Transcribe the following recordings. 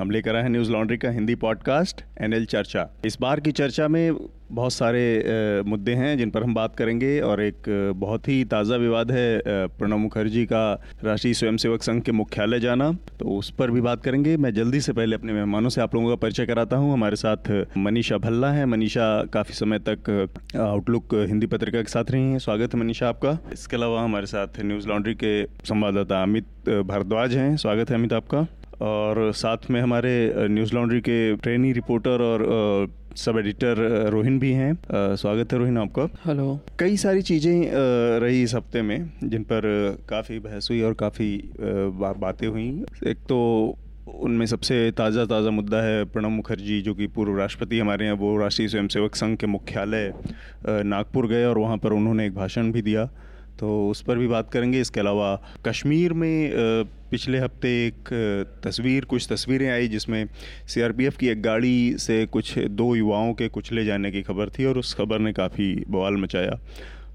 हम लेकर आए हैं न्यूज़ लॉन्ड्री का हिंदी पॉडकास्ट, एनएल चर्चा। इस बार की चर्चा में बहुत सारे मुद्दे हैं जिन पर हम बात करेंगे और एक बहुत ही ताज़ा विवाद है प्रणब मुखर्जी का राष्ट्रीय स्वयंसेवक संघ के मुख्यालय जाना। तो उस पर भी बात करेंगे। मैं जल्दी से पहले अपने मेहमानों से आप लोगों का परिचय कराता हूँ। हमारे साथ मनीषा भल्ला है। मनीषा काफ़ी समय तक आउटलुक हिंदी पत्रिका के साथ रही हैं। स्वागत है मनीषा आपका। इसके अलावा हमारे साथ न्यूज़ लॉन्ड्री के संवाददाता अमित भारद्वाज हैं। स्वागत है अमित आपका। और साथ में हमारे न्यूज़ लॉन्ड्री के ट्रेनी रिपोर्टर और सब एडिटर रोहिन भी हैं। स्वागत है रोहिन आपका। हेलो। कई सारी चीज़ें रही इस हफ़्ते में जिन पर काफ़ी बहस हुई और काफ़ी बातें हुई। एक तो उनमें सबसे ताज़ा ताज़ा मुद्दा है प्रणब मुखर्जी जो कि पूर्व राष्ट्रपति हमारे यहाँ वो राष्ट्रीय स्वयंसेवक संघ के मुख्यालय नागपुर गए और वहाँ पर उन्होंने एक भाषण भी दिया। तो उस पर भी बात करेंगे। इसके अलावा कश्मीर में पिछले हफ़्ते एक तस्वीर, कुछ तस्वीरें आई जिसमें सीआरपीएफ की एक गाड़ी से कुछ दो युवाओं के कुचले जाने की खबर थी और उस खबर ने काफ़ी बवाल मचाया।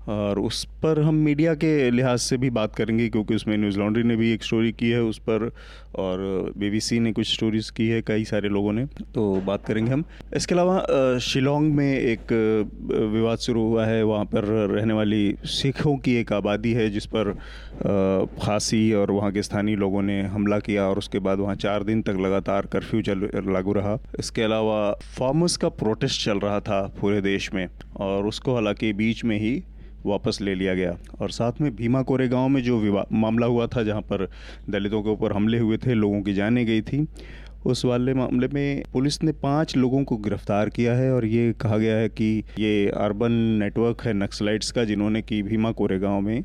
और उस पर हम मीडिया के लिहाज से भी बात करेंगे, क्योंकि उसमें न्यूज़ लॉन्ड्री ने भी एक स्टोरी की है उस पर, और बीबीसी ने कुछ स्टोरीज़ की है कई सारे लोगों ने तो बात करेंगे हम। इसके अलावा शिलोंग में एक विवाद शुरू हुआ है, वहाँ पर रहने वाली सिखों की एक आबादी है, जिस पर फांसी और वहाँ के स्थानीय लोगों ने हमला किया, और उसके बाद वहाँ चार दिन तक लगातार कर्फ्यू चल, लागू रहा। इसके अलावा, फार्मर्स का प्रोटेस्ट चल रहा था पूरे देश में, और उसको हालाँकि बीच में ही वापस ले लिया गया। और साथ में भीमा कोरे गाँव में जो मामला हुआ था, जहाँ पर दलितों के ऊपर हमले हुए थे, लोगों की जाने गई थी, उस वाले मामले में पुलिस ने पाँच लोगों को गिरफ़्तार किया है और ये कहा गया है कि ये अर्बन नेटवर्क है, नक्सलाइट्स का, जिन्होंने कि भीमा कोरे गाँव में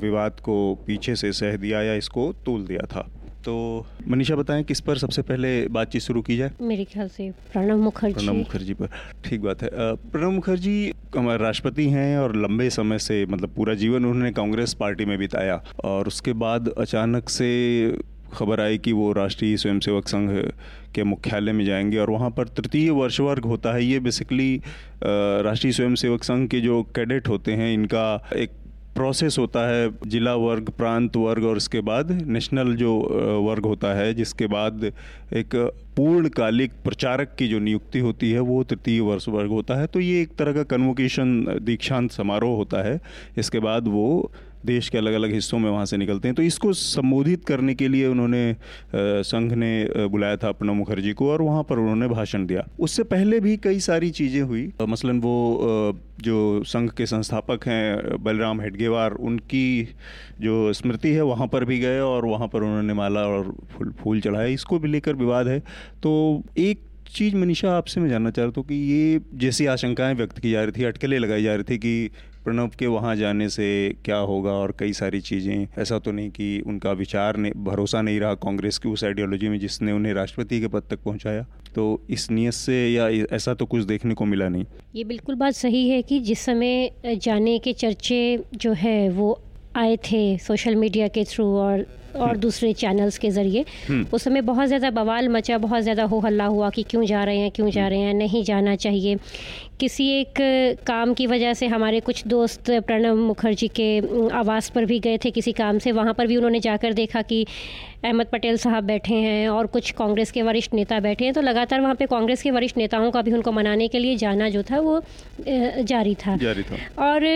विवाद को पीछे से सह दिया या इसको तोल दिया था। तो मनीषा बताएँ किस पर सबसे पहले बातचीत शुरू की जाए? मेरे ख्याल से प्रणब मुखर्जी। प्रणब मुखर्जी पर। ठीक बात है। प्रणब मुखर्जी हमारे राष्ट्रपति हैं और लंबे समय से मतलब पूरा जीवन उन्होंने कांग्रेस पार्टी में बिताया और उसके बाद अचानक से खबर आई कि वो राष्ट्रीय स्वयंसेवक संघ के मुख्यालय में जाएँगे और वहाँ पर तृतीय वर्ष वर्ग होता है। ये बेसिकली राष्ट्रीय स्वयंसेवक संघ के जो कैडेट होते हैं इनका एक प्रोसेस होता है जिला वर्ग, प्रांत वर्ग और उसके बाद नेशनल जो वर्ग होता है, जिसके बाद एक पूर्णकालिक प्रचारक की जो नियुक्ति होती है, वो तृतीय वर्ष वर्ग होता है। तो ये एक तरह का कन्वोकेशन दीक्षांत समारोह होता है। इसके बाद वो देश के अलग अलग हिस्सों में वहाँ से निकलते हैं। तो इसको संबोधित करने के लिए उन्होंने संघ ने बुलाया था प्रणब मुखर्जी को और वहाँ पर उन्होंने भाषण दिया। उससे पहले भी कई सारी चीज़ें हुई। मसलन वो जो संघ के संस्थापक हैं, बलराम हेडगेवार, उनकी जो स्मृति है वहाँ पर भी गए और वहाँ पर उन्होंने माला और फूल फूल चढ़ाए। इसको भी लेकर विवाद है। तो एक चीज़ मनीषा, आपसे मैं जानना चाह रहा कि ये जैसी आशंकाएँ व्यक्त की जा रही थी, अटकलें लगाई जा रही थी कि प्रणब के वहाँ जाने से क्या होगा और कई सारी चीज़ें, ऐसा तो नहीं कि उनका विचार ने, भरोसा नहीं रहा कांग्रेस की उस आइडियोलॉजी में जिसने उन्हें राष्ट्रपति के पद तक पहुँचाया। तो इस नियत से या ऐसा तो कुछ देखने को मिला नहीं। ये बिल्कुल बात सही है कि जिस समय जाने के चर्चे जो है वो आए थे सोशल मीडिया के थ्रू और और। दूसरे चैनल्स के ज़रिए हम्म। उस समय बहुत ज़्यादा बवाल मचा बहुत ज़्यादा हो हल्ला हुआ कि क्यों जा रहे हैं क्यों जा। रहे हैं नहीं जाना चाहिए किसी एक काम की वजह से हमारे कुछ दोस्त प्रणब मुखर्जी के आवास पर भी गए थे किसी काम से वहाँ पर भी उन्होंने जाकर देखा कि अहमद पटेल साहब बैठे हैं और कुछ कांग्रेस के वरिष्ठ नेता बैठे हैं तो लगातार वहाँ पे कांग्रेस के वरिष्ठ नेताओं का भी उनको मनाने के लिए जाना जो था वो जारी था जारी था और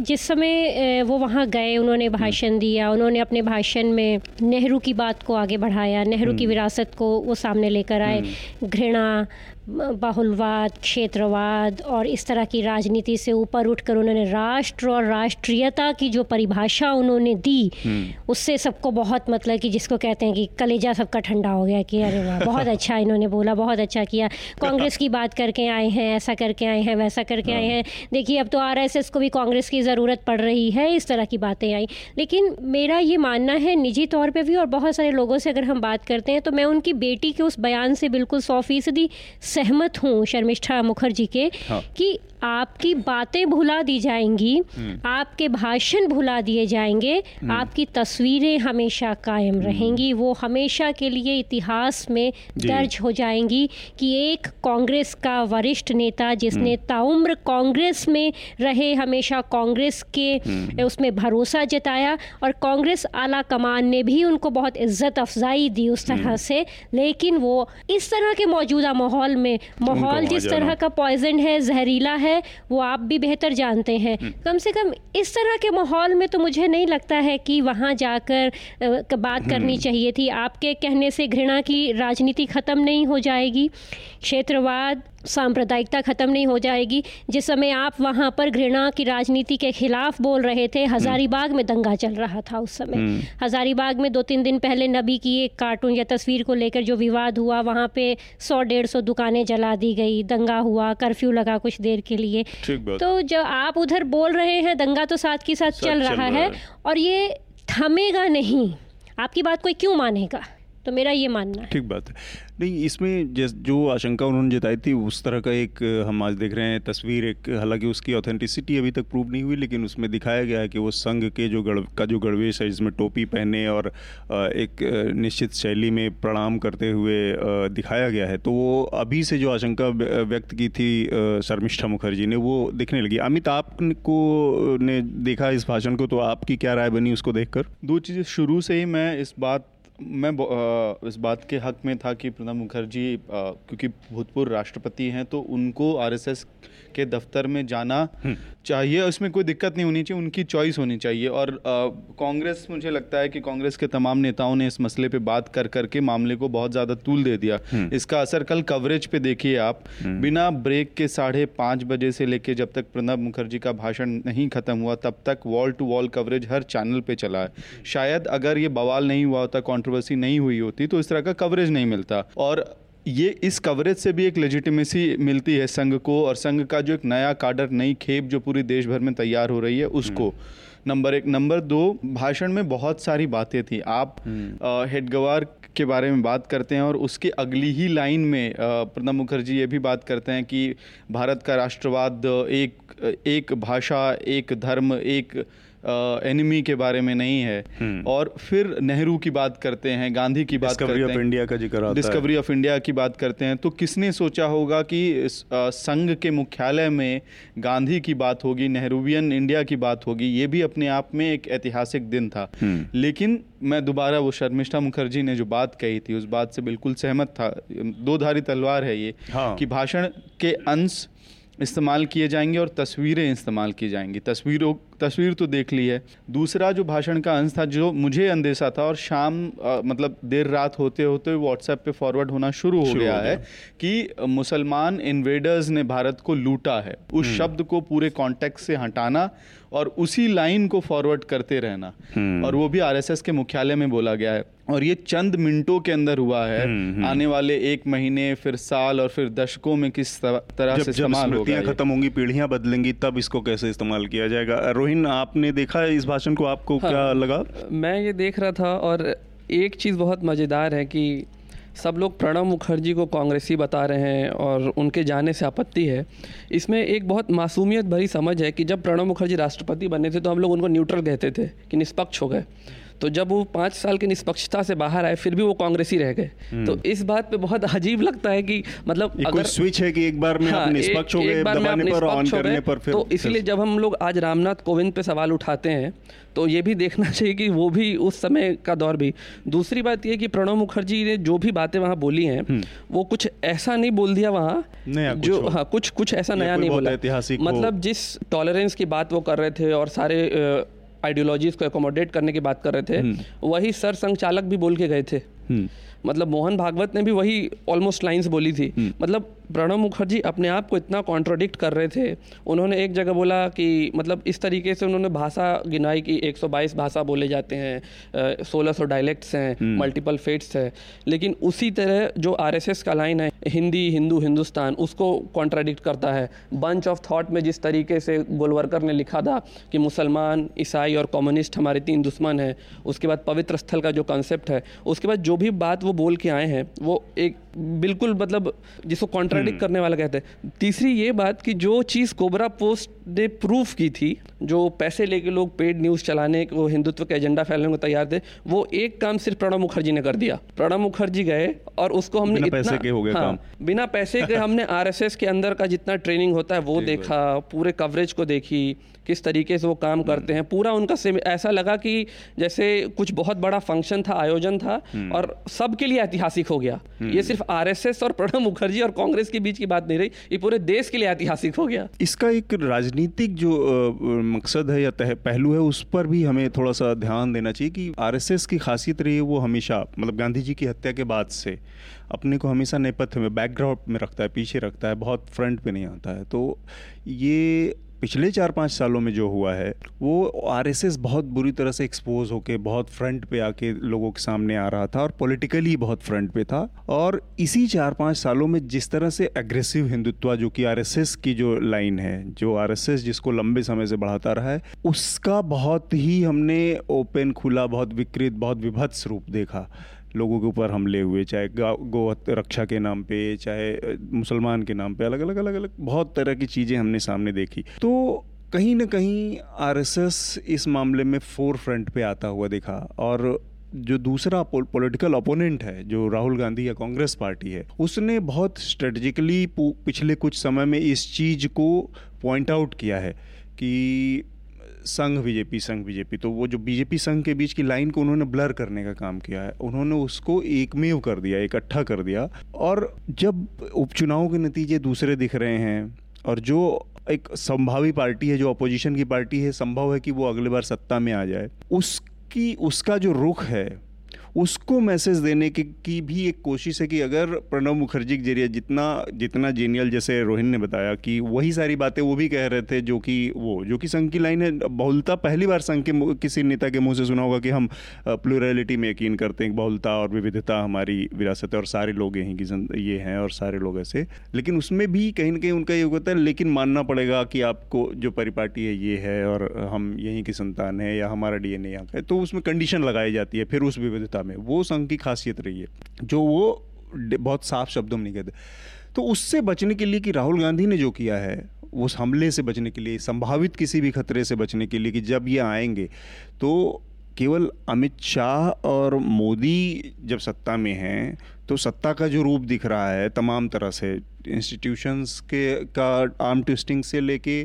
जिस समय वो वहाँ गए उन्होंने भाषण दिया उन्होंने अपने भाषण में नेहरू की बात को आगे बढ़ाया नेहरू की हम्म। विरासत को वो सामने लेकर आए हम्म। घृणा बहुलवाद क्षेत्रवाद और इस तरह की राजनीति से ऊपर उठकर उन्होंने राष्ट्र और राष्ट्रीयता की जो परिभाषा उन्होंने दी हम्म। उससे सबको बहुत मतलब कि जिसको कहते हैं कि कलेजा सबका ठंडा हो गया कि अरे वाह बहुत अच्छा इन्होंने बोला बहुत अच्छा किया कांग्रेस की बात करके आए हैं ऐसा करके आए हैं वैसा करके आए हाँ। हैं देखिए अब तो आर को भी कांग्रेस की ज़रूरत पड़ रही है इस तरह की बातें आई लेकिन मेरा ये मानना है निजी तौर पर भी और बहुत सारे लोगों से अगर हम बात करते हैं तो मैं उनकी बेटी के उस बयान से बिल्कुल सौ फ़ीसदी सहमत हूँ शर्मिष्ठा मुखर्जी के हाँ। कि आपकी बातें भुला दी जाएँगी आपके भाषण भुला दिए जाएँगे आपकी तस्वीरें हमेशा कायम रहेंगी वो हमेशा के लिए इतिहास में दर्ज हो जाएँगी कि एक कांग्रेस का वरिष्ठ नेता जिसने ताउम्र कांग्रेस में रहे हमेशा कांग्रेस के उसमें भरोसा जताया और कांग्रेस आला कमान ने भी उनको बहुत इज़्ज़त अफजाई दी उस तरह से लेकिन वो इस तरह के मौजूदा माहौल में माहौल जिस तरह का पॉइजन है जहरीला है वो आप भी बेहतर जानते हैं। कम से कम इस तरह के माहौल में तो मुझे नहीं लगता है कि वहाँ जाकर बात करनी चाहिए थी। आपके कहने से घृणा की राजनीति ख़त्म नहीं हो जाएगी। क्षेत्रवाद सांप्रदायिकता ख़त्म नहीं हो जाएगी। जिस समय आप वहाँ पर घृणा की राजनीति के खिलाफ बोल रहे थे हज़ारीबाग में दंगा चल रहा था उस समय। हज़ारीबाग में दो तीन दिन पहले नबी की एक कार्टून या तस्वीर को लेकर जो विवाद हुआ वहाँ पे सौ डेढ़ सौ दुकानें जला दी गई दंगा हुआ कर्फ्यू लगा कुछ देर के लिए। तो जब आप उधर बोल रहे हैं दंगा तो साथ के साथ साथ चल रहा है है। और ये थमेगा नहीं। आपकी बात कोई क्यों मानेगा? तो मेरा ये मानना है। ठीक बात है। नहीं, इसमें जैस, जो आशंका उन्होंने जताई थी, उस तरह का एक, हम आज देख रहे हैं तस्वीर, एक, हालाँकि उसकी ऑथेंटिसिटी अभी तक प्रूव नहीं हुई, लेकिन उसमें दिखाया गया है कि वो संघ के जो गढ़, का जो गणवेश है, जिसमें टोपी पहने और एक निश्चित शैली में प्रणाम करते हुए दिखाया गया है। तो वो अभी से जो आशंका व्यक्त की थी शर्मिष्ठा मुखर्जी ने, वो दिखने लगी। अमित, आपको ने देखा इस भाषण को तो आपकी क्या राय बनी उसको देखकर? दो चीज़ें, शुरू से ही मैं इस बात मैं इस बात के हक में था कि प्रणब मुखर्जी क्योंकि भूतपूर्व राष्ट्रपति हैं तो उनको आरएसएस के दफ्तर में जाना चाहिए उसमें कोई दिक्कत नहीं होनी चाहिए उनकी चॉइस होनी चाहिए। और कांग्रेस मुझे लगता है कि कांग्रेस के तमाम नेताओं ने इस मसले पे बात कर करके मामले को बहुत ज़्यादा तूल दे दिया। इसका असर कल कवरेज पे देखिए आप। बिना ब्रेक के साढ़े पाँच बजे से लेके जब तक प्रणब मुखर्जी का भाषण नहीं खत्म हुआ तब तक वॉल टू वॉल कवरेज हर चैनल पे चला है। शायद अगर ये बवाल नहीं हुआ होता कंट्रोवर्सी नहीं हुई होती तो इस तरह का कवरेज नहीं मिलता। और ये इस कवरेज से भी एक लेजिटिमेसी मिलती है संघ को और संघ का जो एक नया काडर नई खेप जो पूरी देश भर में तैयार हो रही है उसको। नंबर एक। नंबर दो भाषण में बहुत सारी बातें थी। आप हेडगवार के बारे में बात करते हैं और उसके अगली ही लाइन में प्रणब मुखर्जी ये भी बात करते हैं कि भारत का राष्ट्रवाद एक एक भाषा एक धर्म एक एनिमी के बारे में नहीं है। और फिर नेहरू की बात करते हैं गांधी की बात डिस्कवरी करते ऑफ़ हैं। इंडिया का ज़िक्र डिस्कवरी ऑफ़ इंडिया की बात करते हैं। तो किसने सोचा होगा कि संघ के मुख्यालय में गांधी की बात होगी नेहरूवियन इंडिया की बात होगी ये भी अपने आप में एक ऐतिहासिक दिन था। लेकिन मैं दोबारा वो शर्मिष्ठा मुखर्जी ने जो बात कही थी उस बात से बिल्कुल सहमत था। दो धारी तलवार है ये हाँ। कि भाषण के अंश इस्तेमाल किए जाएँगे और तस्वीरें इस्तेमाल की जाएँगी। तस्वीरों तस्वीर तो देख ली है। दूसरा जो भाषण का अंश था जो मुझे अंदेशा था और शाम आ, मतलब देर रात होते होते व्हाट्सएप पे फॉरवर्ड होना शुरू हो शुरू गया हो है कि मुसलमान इन्वेडर्स ने भारत को लूटा है। उस शब्द को पूरे कॉन्टेक्ट से हटाना और उसी लाइन को फॉरवर्ड करते रहना। और वो भी आरएसएस के मुख्यालय में बोला गया है। और ये चंद मिनटों के अंदर हुआ है। आने वाले एक महीने फिर साल और फिर दशकों में किस तरह तरह जब से इस्तेमाल होगा खत्म होंगी पीढ़ियाँ बदलेंगी तब इसको कैसे इस्तेमाल किया जाएगा? रोहिन आपने देखा इस भाषण को? आपको हाँ। क्या लगा? मैं ये देख रहा था और एक चीज़ बहुत मज़ेदार है कि सब लोग प्रणब मुखर्जी को कांग्रेसी बता रहे हैं और उनके जाने से आपत्ति है। इसमें एक बहुत मासूमियत भरी समझ है कि जब प्रणब मुखर्जी राष्ट्रपति बने थे तो हम लोग उनको न्यूट्रल कहते थे कि निष्पक्ष हो गए। तो जब वो पाँच साल की निष्पक्षता से बाहर आए फिर भी वो कांग्रेसी रह गए। तो इस बात पे बहुत अजीब लगता है कि मतलब कोई स्विच है कि एक बार में आप हाँ, निष्पक्ष हो गए दबाने पर ऑन करने पर फिर तो इसलिए जब हम लोग आज रामनाथ कोविंद पे सवाल उठाते हैं तो ये भी देखना चाहिए कि वो भी उस समय का दौर भी। दूसरी बात ये कि प्रणब मुखर्जी ने जो भी बातें वहाँ बोली हैं वो कुछ ऐसा नहीं बोल दिया वहाँ जो हाँ। कुछ कुछ ऐसा नया नहीं बोला। मतलब जिस टॉलरेंस की बात वो कर रहे थे और सारे आइडियोलॉजीज को एकोमोडेट करने की बात कर रहे थे। वही सर संचालक भी बोल के गए थे। मतलब मोहन भागवत ने भी वही ऑलमोस्ट लाइंस बोली थी। मतलब प्रणब मुखर्जी अपने आप को इतना कॉन्ट्रोडिक्ट कर रहे थे। उन्होंने एक जगह बोला कि मतलब इस तरीके से उन्होंने भाषा गिनाई कि 122 भाषा बोले जाते हैं सोलह सौ डायलेक्ट्स हैं मल्टीपल फेट्स है। लेकिन उसी तरह जो आरएसएस का लाइन है हिंदी हिंदू हिंदुस्तान उसको कॉन्ट्राडिक्ट करता है। बंच ऑफ़ थाट में जिस तरीके से गोलवरकर ने लिखा था कि मुसलमान ईसाई और कम्युनिस्ट हमारे तीन दुश्मन हैं उसके बाद पवित्र स्थल का जो कॉन्सेप्ट है उसके बाद जो भी बात वो बोल के आए हैं वो एक बिल्कुल मतलब जिसको कॉन्ट्राडिक्ट करने वाला कहते हैं। तीसरी ये बात कि जो चीज़ कोबरा पोस्ट ने प्रूफ की थी जो पैसे लेके लोग पेड न्यूज़ चलाने को हिंदुत्व के एजेंडा फैलने को तैयार थे वो एक काम सिर्फ़ प्रणब मुखर्जी ने कर दिया। प्रणब मुखर्जी गए और उसको हमने बिना इतना पैसे के हो गया हाँ, काम। बिना पैसे के हमने आरएसएस के अंदर का जितना ट्रेनिंग होता है वो देखा पूरे कवरेज को देखी किस तरीके से वो काम करते हैं पूरा उनका ऐसा लगा कि जैसे कुछ बहुत बड़ा फ़ंक्शन था आयोजन था और सबके लिए ऐतिहासिक हो गया। ये सिर्फ़ आरएसएस और प्रणब मुखर्जी और कांग्रेस के बीच की बात नहीं रही ये पूरे देश के लिए ऐतिहासिक हो गया। इसका एक राजनीतिक जो मकसद है या पहलू है उस पर भी हमें थोड़ा सा ध्यान देना चाहिए कि आरएसएस की खासियत रही है वो हमेशा मतलब गांधी जी की हत्या के बाद से अपने को हमेशा नेपथ्य में बैकग्राउंड में रखता है पीछे रखता है बहुत फ्रंट पे नहीं आता है। तो ये पिछले चार पाँच सालों में जो हुआ है, वो आरएसएस बहुत बुरी तरह से एक्सपोज होके, बहुत फ्रंट पे आके लोगों के सामने आ रहा था और पॉलिटिकली बहुत फ्रंट पे था। और इसी चार पाँच सालों में जिस तरह से एग्रेसिव हिंदुत्व जो कि आरएसएस की जो लाइन है, जो आरएसएस जिसको लंबे समय से बढ़ाता रहा है, उसका बहुत ही हमने ओपन खुला, बहुत विकृत, बहुत विभत्स रूप देखा। लोगों के ऊपर हमले हुए, चाहे गौ रक्षा के नाम पे, चाहे मुसलमान के नाम पे अलग अलग अलग अलग बहुत तरह की चीज़ें हमने सामने देखी। तो कहीं ना कहीं आरएसएस इस मामले में फोर फ्रंट पे आता हुआ देखा और जो दूसरा पॉलिटिकल ओपोनेंट है, जो राहुल गांधी या कांग्रेस पार्टी है, उसने बहुत स्ट्रेटजिकली पिछले कुछ समय में इस चीज़ को पॉइंट आउट किया है कि संघ, बीजेपी संघ, बीजेपी। तो वो जो बीजेपी संघ के बीच की लाइन को उन्होंने ब्लर करने का काम किया है, उन्होंने उसको एकमेव कर दिया, इकट्ठा कर दिया। और जब उपचुनाव के नतीजे दूसरे दिख रहे हैं, और जो एक संभावी पार्टी है, जो अपोजिशन की पार्टी है, संभव है कि वो अगले बार सत्ता में आ जाए, उसकी, उसका जो रुख है उसको मैसेज देने की, की भी एक कोशिश है कि अगर प्रणब मुखर्जी के ज़रिए जितना जितना जेनियल जैसे रोहिन ने बताया कि वही सारी बातें वो भी कह रहे थे जो कि वो जो कि संघ की लाइन है। बहुलता पहली बार संघ के किसी नेता के मुँह से सुना होगा कि हम प्लूरलिटी में यकीन करते हैं बहुलता और विविधता हमारी विरासत है और सारे लोग यहीं की ये हैं और सारे लोग ऐसे। लेकिन उसमें भी कहीं ना कहीं उनका ये होता है लेकिन मानना पड़ेगा कि आपको जो परिपाटी है ये है और हम यहीं की संतान है या हमारा डी डीएनए यहाँ का है। तो उसमें कंडीशन लगाई जाती है फिर उस विविधता में, वो संघ की खासियत रही है, जो वो बहुत साफ़ शब्दों में नहीं कहते। तो उससे बचने के लिए कि राहुल गांधी ने जो किया है उस हमले से बचने के लिए, संभावित किसी भी खतरे से बचने के लिए कि जब ये आएँगे तो केवल अमित शाह और मोदी जब सत्ता में हैं तो सत्ता का जो रूप दिख रहा है तमाम तरह से इंस्टीट्यूशंस के, का आर्म ट्विस्टिंग से लेके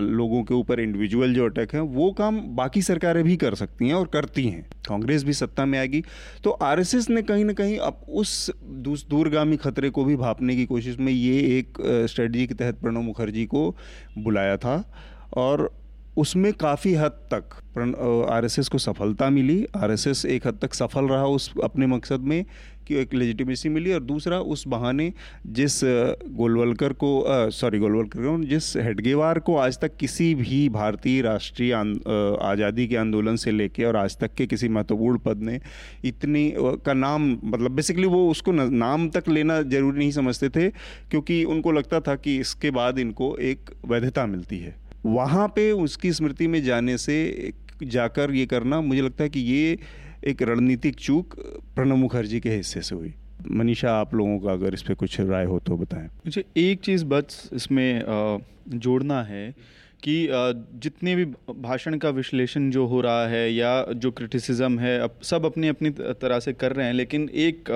लोगों के ऊपर इंडिविजुअल जो अटैक है, वो काम बाकी सरकारें भी कर सकती हैं और करती हैं। कांग्रेस भी सत्ता में आएगी। तो आरएसएस ने कहीं ना कहीं अब उस दूरगामी खतरे को भी भापने की कोशिश में ये एक स्ट्रेटजी के तहत प्रणब मुखर्जी को बुलाया था और उसमें काफ़ी हद तक आरएसएस को सफलता मिली। आरएसएस एक हद तक सफल रहा उस, अपने मकसद में। कि एक लेजिटिमेसी मिली और दूसरा उस बहाने जिस गोलवलकर को सॉरी गोलवलकर जिस हेडगेवार को आज तक किसी भी भारतीय राष्ट्रीय आज़ादी के आंदोलन से लेके और आज तक के किसी महत्वपूर्ण पद ने इतनी का नाम मतलब बेसिकली वो उसको नाम तक लेना ज़रूरी नहीं समझते थे, क्योंकि उनको लगता था कि इसके बाद इनको एक वैधता मिलती है। वहाँ पे उसकी स्मृति में जाने से जाकर ये करना मुझे लगता है कि ये एक रणनीतिक चूक प्रणब मुखर्जी के हिस्से से हुई। मनीषा, आप लोगों का अगर इस पर कुछ राय हो तो बताएँ। मुझे एक चीज़ बस इसमें जोड़ना है कि जितने भी भाषण का विश्लेषण जो हो रहा है या जो क्रिटिसिज्म है, अब सब अपनी अपनी तरह से कर रहे हैं, लेकिन एक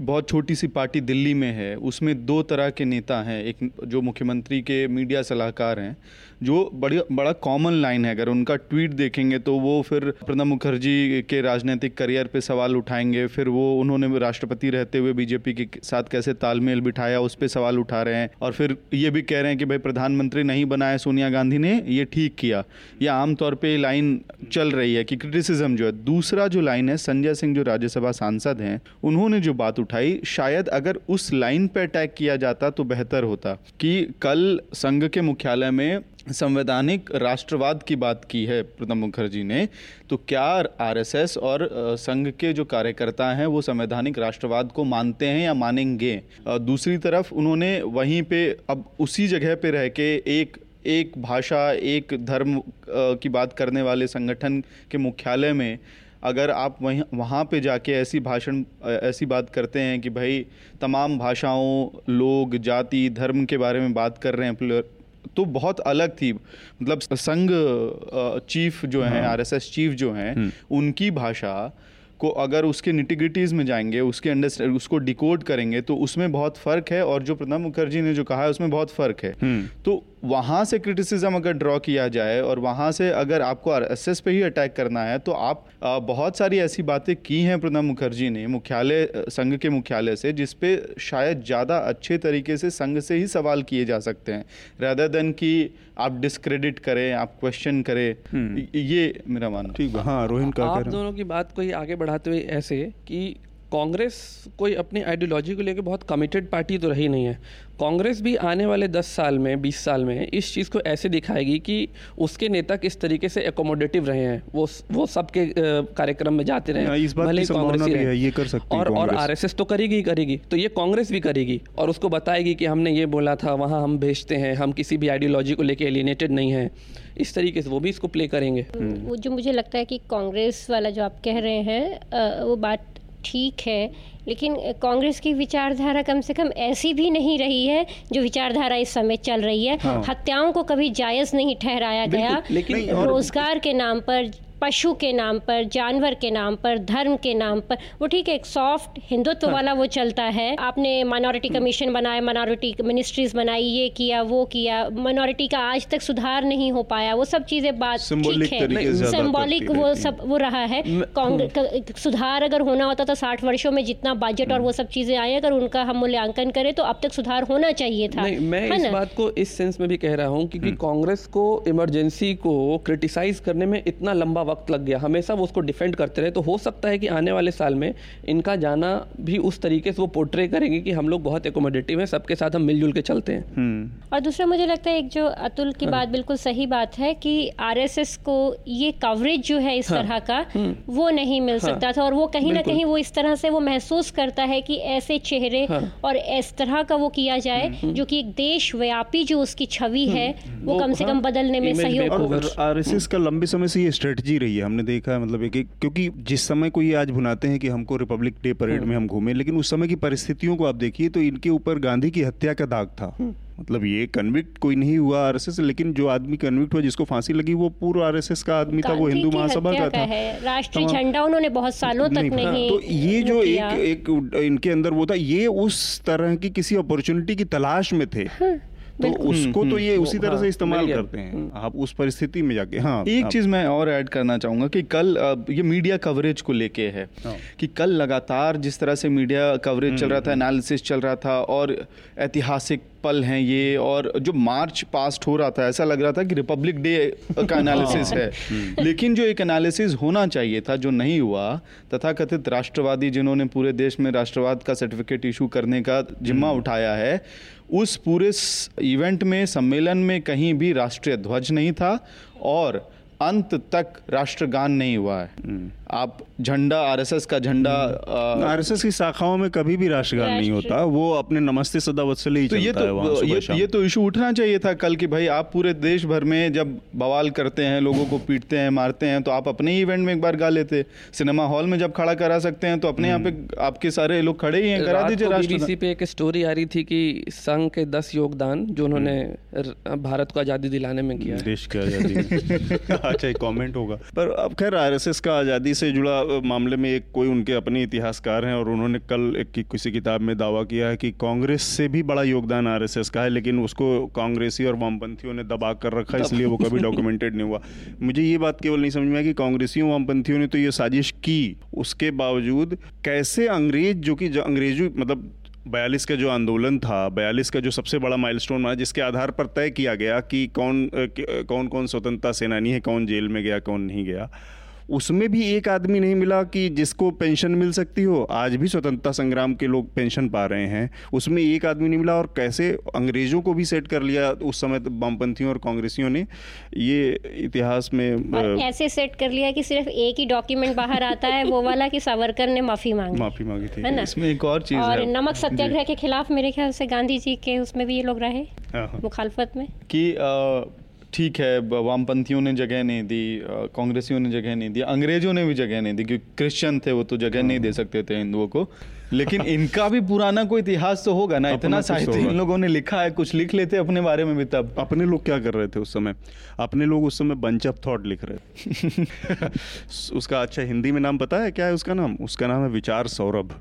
बहुत छोटी सी पार्टी दिल्ली में है, उसमें दो तरह के नेता हैं। एक जो मुख्यमंत्री के मीडिया सलाहकार हैं जो बड़ी बड़ा कॉमन लाइन है। अगर उनका ट्वीट देखेंगे तो वो फिर प्रणब मुखर्जी के राजनीतिक करियर पे सवाल उठाएँगे। फिर वो, उन्होंने राष्ट्रपति रहते हुए बीजेपी के साथ कैसे तालमेल बिठाया, उस पर सवाल उठा रहे हैं। और फिर ये भी कह रहे हैं कि भाई, प्रधानमंत्री नहीं बनाए सोनिया गांधी ने, ये ठीक किया। ये आमतौर पे लाइन चल रही है कि क्रिटिसिज्म जो है, दूसरा जो लाइन है, संजय सिंह जो राज्यसभा सांसद हैं, उन्होंने जो बात उठाई, शायद अगर उस लाइन पर अटैक किया जाता तो बेहतर होता कि कल संघ के मुख्यालय में संवैधानिक राष्ट्रवाद की बात की है प्रणब मुखर्जी ने तो क्या आरएसएस और संघ के जो कार्यकर्ता हैं वो संवैधानिक राष्ट्रवाद को मानते हैं या मानेंगे? दूसरी तरफ़ उन्होंने वहीं पे, अब उसी जगह पे रह के एक एक भाषा, एक धर्म की बात करने वाले संगठन के मुख्यालय में, अगर आप वहीं, वहाँ पे जाके ऐसी भाषण ऐसी बात करते हैं कि भाई तमाम भाषाओं, लोग, जाति, धर्म के बारे में बात कर रहे हैं तो बहुत अलग थी मतलब संघ चीफ जो हैं आरएसएस चीफ जो हैं हम्म। उनकी भाषा को अगर उसके निटिग्रिटीज़ में जाएँगे उसके अंडरस्टैंड उसको डिकोड करेंगे तो उसमें बहुत फ़र्क है और जो प्रणब मुखर्जी ने जो कहा है उसमें बहुत फ़र्क है हम्म। तो वहाँ से क्रिटिसिज्म अगर ड्रॉ किया जाए और वहाँ से अगर आपको आर एस एस पे ही अटैक करना है तो आप बहुत सारी ऐसी बातें की हैं प्रणब मुखर्जी ने मुख्यालय संघ के मुख्यालय से जिस पे शायद ज़्यादा अच्छे तरीके से संघ से ही सवाल किए जा सकते हैं। रैदर देन कि आप डिस्क्रेडिट करें आप क्वेश्चन करें हम्म। ये मेरा मानना ठीक है। हाँ रोहिन का आप दोनों की बात को ही आगे बढ़ाते हुए ऐसे कि कांग्रेस कोई अपनी आइडियोलॉजी को लेकर बहुत कमिटेड पार्टी तो रही नहीं है। कांग्रेस भी आने वाले दस साल में बीस साल में इस चीज़ को ऐसे दिखाएगी कि उसके नेता किस तरीके से एकोमोडेटिव रहे हैं वो वो सबके कार्यक्रम में जाते रहे हाँ, इस बात भले कांग्रेस है ये कर सकती और और आरएसएस तो करेगी ही करेगी तो ये कांग्रेस भी करेगी और उसको बताएगी कि हमने ये बोला था वहाँ हम भेजते हैं हम किसी भी आइडियोलॉजी को लेकर एलिनेटेड नहीं है। इस तरीके से वो भी इसको प्ले करेंगे। वो जो मुझे लगता है कि कांग्रेस वाला जो आप कह रहे हैं वो बात ठीक है लेकिन कांग्रेस की विचारधारा कम से कम ऐसी भी नहीं रही है जो विचारधारा इस समय चल रही है हाँ। हत्याओं को कभी जायज़ नहीं ठहराया गया लेकिन रोज़गार के नाम पर पशु के नाम पर जानवर के नाम पर धर्म के नाम पर वो ठीक है एक सॉफ्ट हिंदुत्व हाँ। वाला वो चलता है। आपने माइनॉरिटी कमीशन बनाया माइनॉरिटी मिनिस्ट्रीज बनाई ये किया वो किया माइनॉरिटी का आज तक सुधार नहीं हो पाया वो सब चीज़ें बात ठीक है। सिम्बॉलिक वो सब वो रहा है। कांग्रेस सुधार अगर होना होता तो साठ वर्षों में जितना बजट और वो सब चीज़ें आए अगर उनका हम मूल्यांकन करें तो अब तक सुधार होना चाहिए था मैं इस बात को इस सेंस में भी कह रहा हूँ क्योंकि। कांग्रेस को इमरजेंसी को क्रिटिसाइज करने में इतना लंबा वक्त लग गया हमेशा वो उसको डिफेंड करते रहे तो हो सकता है कि आने वाले साल में इनका जाना भी उस तरीके से वो पोर्ट्रे करेंगे कि हम लोग बहुत एकोमोडेटिव हैं सबके साथ हम मिलजुल के चलते हैं हम्म। और दूसरा मुझे लगता है एक जो अतुल की हाँ। बात बिल्कुल सही बात है कि आरएसएस को ये कवरेज जो है इस हाँ। तरह का हम्म। वो नहीं मिल हाँ। सकता था और वो कहीं ना कहीं वो इस तरह से वो महसूस करता है कि ऐसे चेहरे और इस तरह का वो किया जाए हम्म, जो कि एक देशव्यापी जो उसकी छवि है वो कम से कम बदलने में सहयोग आरएसएस का लंबे समय से ये स्ट्रेटजी रही है हमने देखा है मतलब एक एक क्योंकि जिस समय को ये आज भुनाते हैं कि हमको रिपब्लिक डे परेड में हम घूमे लेकिन उस समय की परिस्थितियों को आप देखिए तो इनके ऊपर गांधी की हत्या का दाग था। हम्म। मतलब ये कन्विक्ट कोई नहीं हुआ आरएसएस लेकिन जो आदमी कन्विक्ट हुआ जिसको फांसी लगी वो पूर्व आरएसएस का आदमी था वो हिंदू महासभा का था। राष्ट्रीय झंडा उन्होंने बहुत सालों तक नहीं, नहीं तो ये जो एक एक इनके अंदर वो था ये उस तरह की किसी अपॉर्चुनिटी की तलाश में थे। हाँ। तो उसको तो हम्म, ये उसी तरह से हाँ, इस्तेमाल करते हैं। हम्म। आप उस परिस्थिति में जाके हाँ एक चीज़ मैं और ऐड करना चाहूँगा कि कल ये मीडिया कवरेज को लेके है हाँ। कि कल लगातार जिस तरह से मीडिया कवरेज चल रहा था एनालिसिस हम्म, चल रहा था और ऐतिहासिक पल हैं ये और जो मार्च पास्ट हो रहा था ऐसा लग रहा था कि रिपब्लिक डे का एनालिसिस हाँ। है लेकिन जो एक एनालिसिस होना चाहिए था जो नहीं हुआ तथा कथित राष्ट्रवादी जिन्होंने पूरे देश में राष्ट्रवाद का सर्टिफिकेट इशू करने का जिम्मा उठाया है उस पूरे इवेंट में सम्मेलन में कहीं भी राष्ट्रीय ध्वज नहीं था और अंत तक राष्ट्रगान नहीं हुआ है हम्म। आप झंडा आरएसएस का झंडा आरएसएस की शाखाओं में कभी भी राष्ट्रगान नहीं होता। वो अपने नमस्ते सदा वत्सल ही तो ये तो है ये, ये तो इशू उठना चाहिए था कल कि भाई आप पूरे देश भर में जब बवाल करते हैं लोगों को पीटते हैं मारते हैं तो आप अपने ही इवेंट में एक बार गा लेते। सिनेमा हॉल में जब खड़ा करा सकते हैं तो अपने यहाँ पे हम्म। आपके सारे लोग खड़े ही हैं करा दीजिए राष्ट्र पे एक स्टोरी आ रही थी कि संघ के दस योगदान जो उन्होंने हम्म। भारत को आज़ादी दिलाने में किया देश की आज़ादी। अच्छा एक कॉमेंट होगा। पर अब खैर आरएसएस का आज़ादी से जुड़ा मामले में एक कोई उनके अपने इतिहासकार हैं और उन्होंने कल एक कि किसी किताब में दावा किया है कि कांग्रेस से भी बड़ा योगदान आरएसएस का है लेकिन उसको कांग्रेसी और वामपंथियों ने दबा कर रखा इसलिए वो कभी डॉक्यूमेंटेड नहीं हुआ। मुझे ये बात केवल नहीं समझ में आया कि कांग्रेसियों वामपंथियों ने तो ये साजिश की। उसके बावजूद कैसे अंग्रेज़ जो कि अंग्रेज़ों मतलब बयालीस का जो आंदोलन था बयालीस का जो सबसे बड़ा माइलस्टोन माना जिसके आधार पर तय किया गया कि कौन कौन कौन स्वतंत्रता सेनानी है कौन जेल में गया कौन नहीं गया उसमें भी एक आदमी नहीं मिला कि जिसको पेंशन मिल सकती हो। आज भी स्वतंत्रता संग्राम के लोग पेंशन पा रहे हैं। उसमें एक आदमी नहीं मिला और कैसे अंग्रेज़ों को भी सेट कर लिया उस समय तो वामपंथियों और कांग्रेसियों ने। ये इतिहास में ऐसे सेट कर लिया कि सिर्फ़ एक ही डॉक्यूमेंट बाहर आता है वो वाला कि सावरकर ने माफ़ी मांगी। माफ़ी मांगी थी। है ना? इसमें एक और चीज़ और नमक सत्याग्रह के खिलाफ मेरे ख्याल से गांधी जी के उसमें भी ये लोग रहे हाँ, हाँ। मुखालफत में। कि ठीक है वामपंथियों ने जगह नहीं दी कांग्रेसियों ने जगह नहीं दी अंग्रेज़ों ने भी जगह नहीं दी क्योंकि क्रिश्चियन थे वो तो जगह नहीं दे सकते थे हिंदुओं को। लेकिन इनका भी पुराना कोई इतिहास तो होगा ना? इतना साहित्य इन लोगों ने लिखा है कुछ लिख लेते अपने बारे में भी तब। अपने लोग क्या कर रहे थे उस समय? अपने लोग उस समय बंच ऑफ़ थॉट लिख रहे थे। उसका अच्छा हिंदी में नाम पता है? क्या है उसका नाम? उसका नाम है विचार सौरभ।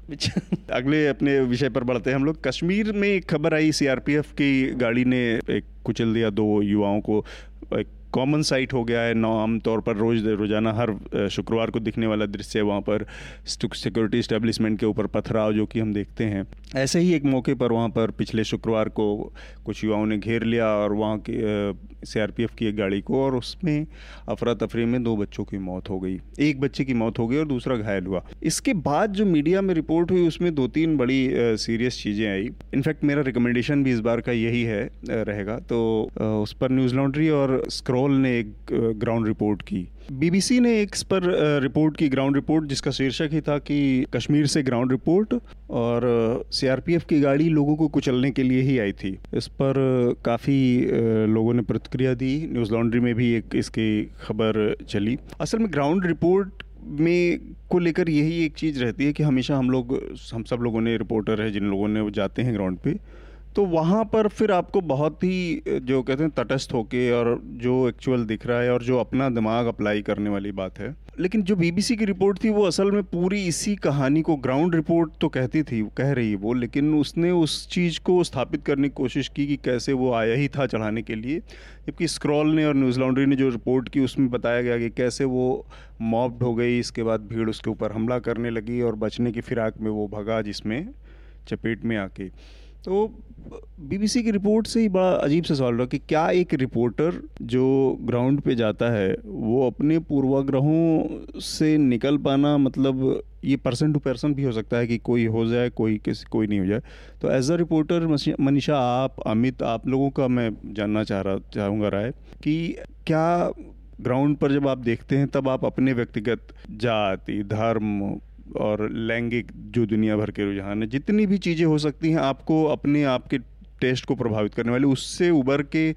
अगले अपने विषय पर बढ़ते हैं हम लोग। कश्मीर में एक खबर आई सीआरपीएफ की गाड़ी ने एक कुचल दिया दो युवाओं को एक कॉमन साइट हो गया है, नौ आमतौर पर रोज रोज़ाना हर शुक्रवार को दिखने वाला दृश्य है वहाँ पर सिक्योरिटी इस्टेब्लिशमेंट के ऊपर पथराव जो कि हम देखते हैं। ऐसे ही एक मौके पर वहाँ पर पिछले शुक्रवार को कुछ युवाओं ने घेर लिया और वहाँ के सीआरपीएफ की एक गाड़ी को और उसमें अफरा तफरी में दो बच्चों की मौत हो गई। एक बच्चे की मौत हो गई और दूसरा घायल हुआ। इसके बाद जो मीडिया में रिपोर्ट हुई उसमें दो तीन बड़ी सीरियस चीज़ें आई। इनफैक्ट मेरा रिकमेंडेशन भी इस बार का यही है रहेगा। तो उस पर न्यूज़ लॉन्ड्री और स्क्रॉल ने एक ग्राउंड रिपोर्ट की। बीबीसी ने एक इस पर रिपोर्ट की, ग्राउंड रिपोर्ट, जिसका शीर्षक ही था कि कश्मीर से ग्राउंड रिपोर्ट और सीआरपीएफ की गाड़ी लोगों को कुचलने के लिए ही आई थी। इस पर काफ़ी लोगों ने प्रतिक्रिया दी। न्यूज़ लॉन्ड्री में भी एक इसकी खबर चली। असल में ग्राउंड रिपोर्ट में को लेकर यही एक चीज़ रहती है कि हमेशा हम लोग, हम सब लोगों ने, रिपोर्टर है जिन लोगों ने वो जाते हैं ग्राउंड पे। तो वहाँ पर फिर आपको बहुत ही जो कहते हैं, तटस्थ होके और जो एक्चुअल दिख रहा है और जो अपना दिमाग अप्लाई करने वाली बात है। लेकिन जो बीबीसी की रिपोर्ट थी, वो असल में पूरी इसी कहानी को ग्राउंड रिपोर्ट तो कहती थी, कह रही वो, लेकिन उसने उस चीज़ को स्थापित करने की कोशिश की कि कैसे वो आया ही था चढ़ाने के लिए। जबकि स्क्रॉल ने और न्यूज़ लॉन्ड्री ने जो रिपोर्ट की, उसमें बताया गया कि कैसे वो मॉब्ड हो गई, इसके बाद भीड़ उसके ऊपर हमला करने लगी और बचने की फिराक में वो भगा जिसमें चपेट में आके। तो बीबीसी की रिपोर्ट से ही बड़ा अजीब सा सवाल रहा कि क्या एक रिपोर्टर जो ग्राउंड पे जाता है, वो अपने पूर्वाग्रहों से निकल पाना मतलब ये पर्सन टू पर्सन भी हो सकता है कि कोई हो जाए, कोई किसी, कोई नहीं हो जाए। तो एज अ रिपोर्टर मनीषा, आप, अमित, आप लोगों का मैं जानना चाह रहा, चाहूँगा राय कि क्या ग्राउंड पर जब आप देखते हैं, तब आप अपने व्यक्तिगत जाति, धर्म और लैंगिक जो दुनिया भर के रुझान है जितनी भी चीज़ें हो सकती हैं आपको अपने आप के टेस्ट को प्रभावित करने वाली उससे उबर के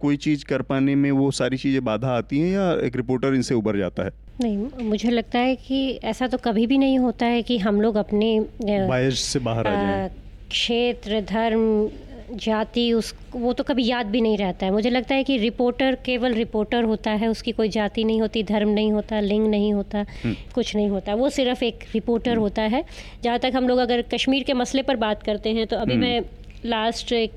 कोई चीज़ कर पाने में वो सारी चीज़ें बाधा आती हैं या एक रिपोर्टर इनसे उबर जाता है? नहीं मुझे लगता है कि ऐसा तो कभी भी नहीं होता है कि हम लोग अपने से बाहर आ जाए। क्षेत्र धर्म जाति उस वो तो कभी याद भी नहीं रहता है मुझे लगता है कि रिपोर्टर केवल रिपोर्टर होता है उसकी कोई जाति नहीं होती धर्म नहीं होता लिंग नहीं होता हम्म। कुछ नहीं होता वो सिर्फ़ एक रिपोर्टर हम्म। होता है जहाँ तक हम लोग अगर कश्मीर के मसले पर बात करते हैं तो अभी हम्म। मैं लास्ट एक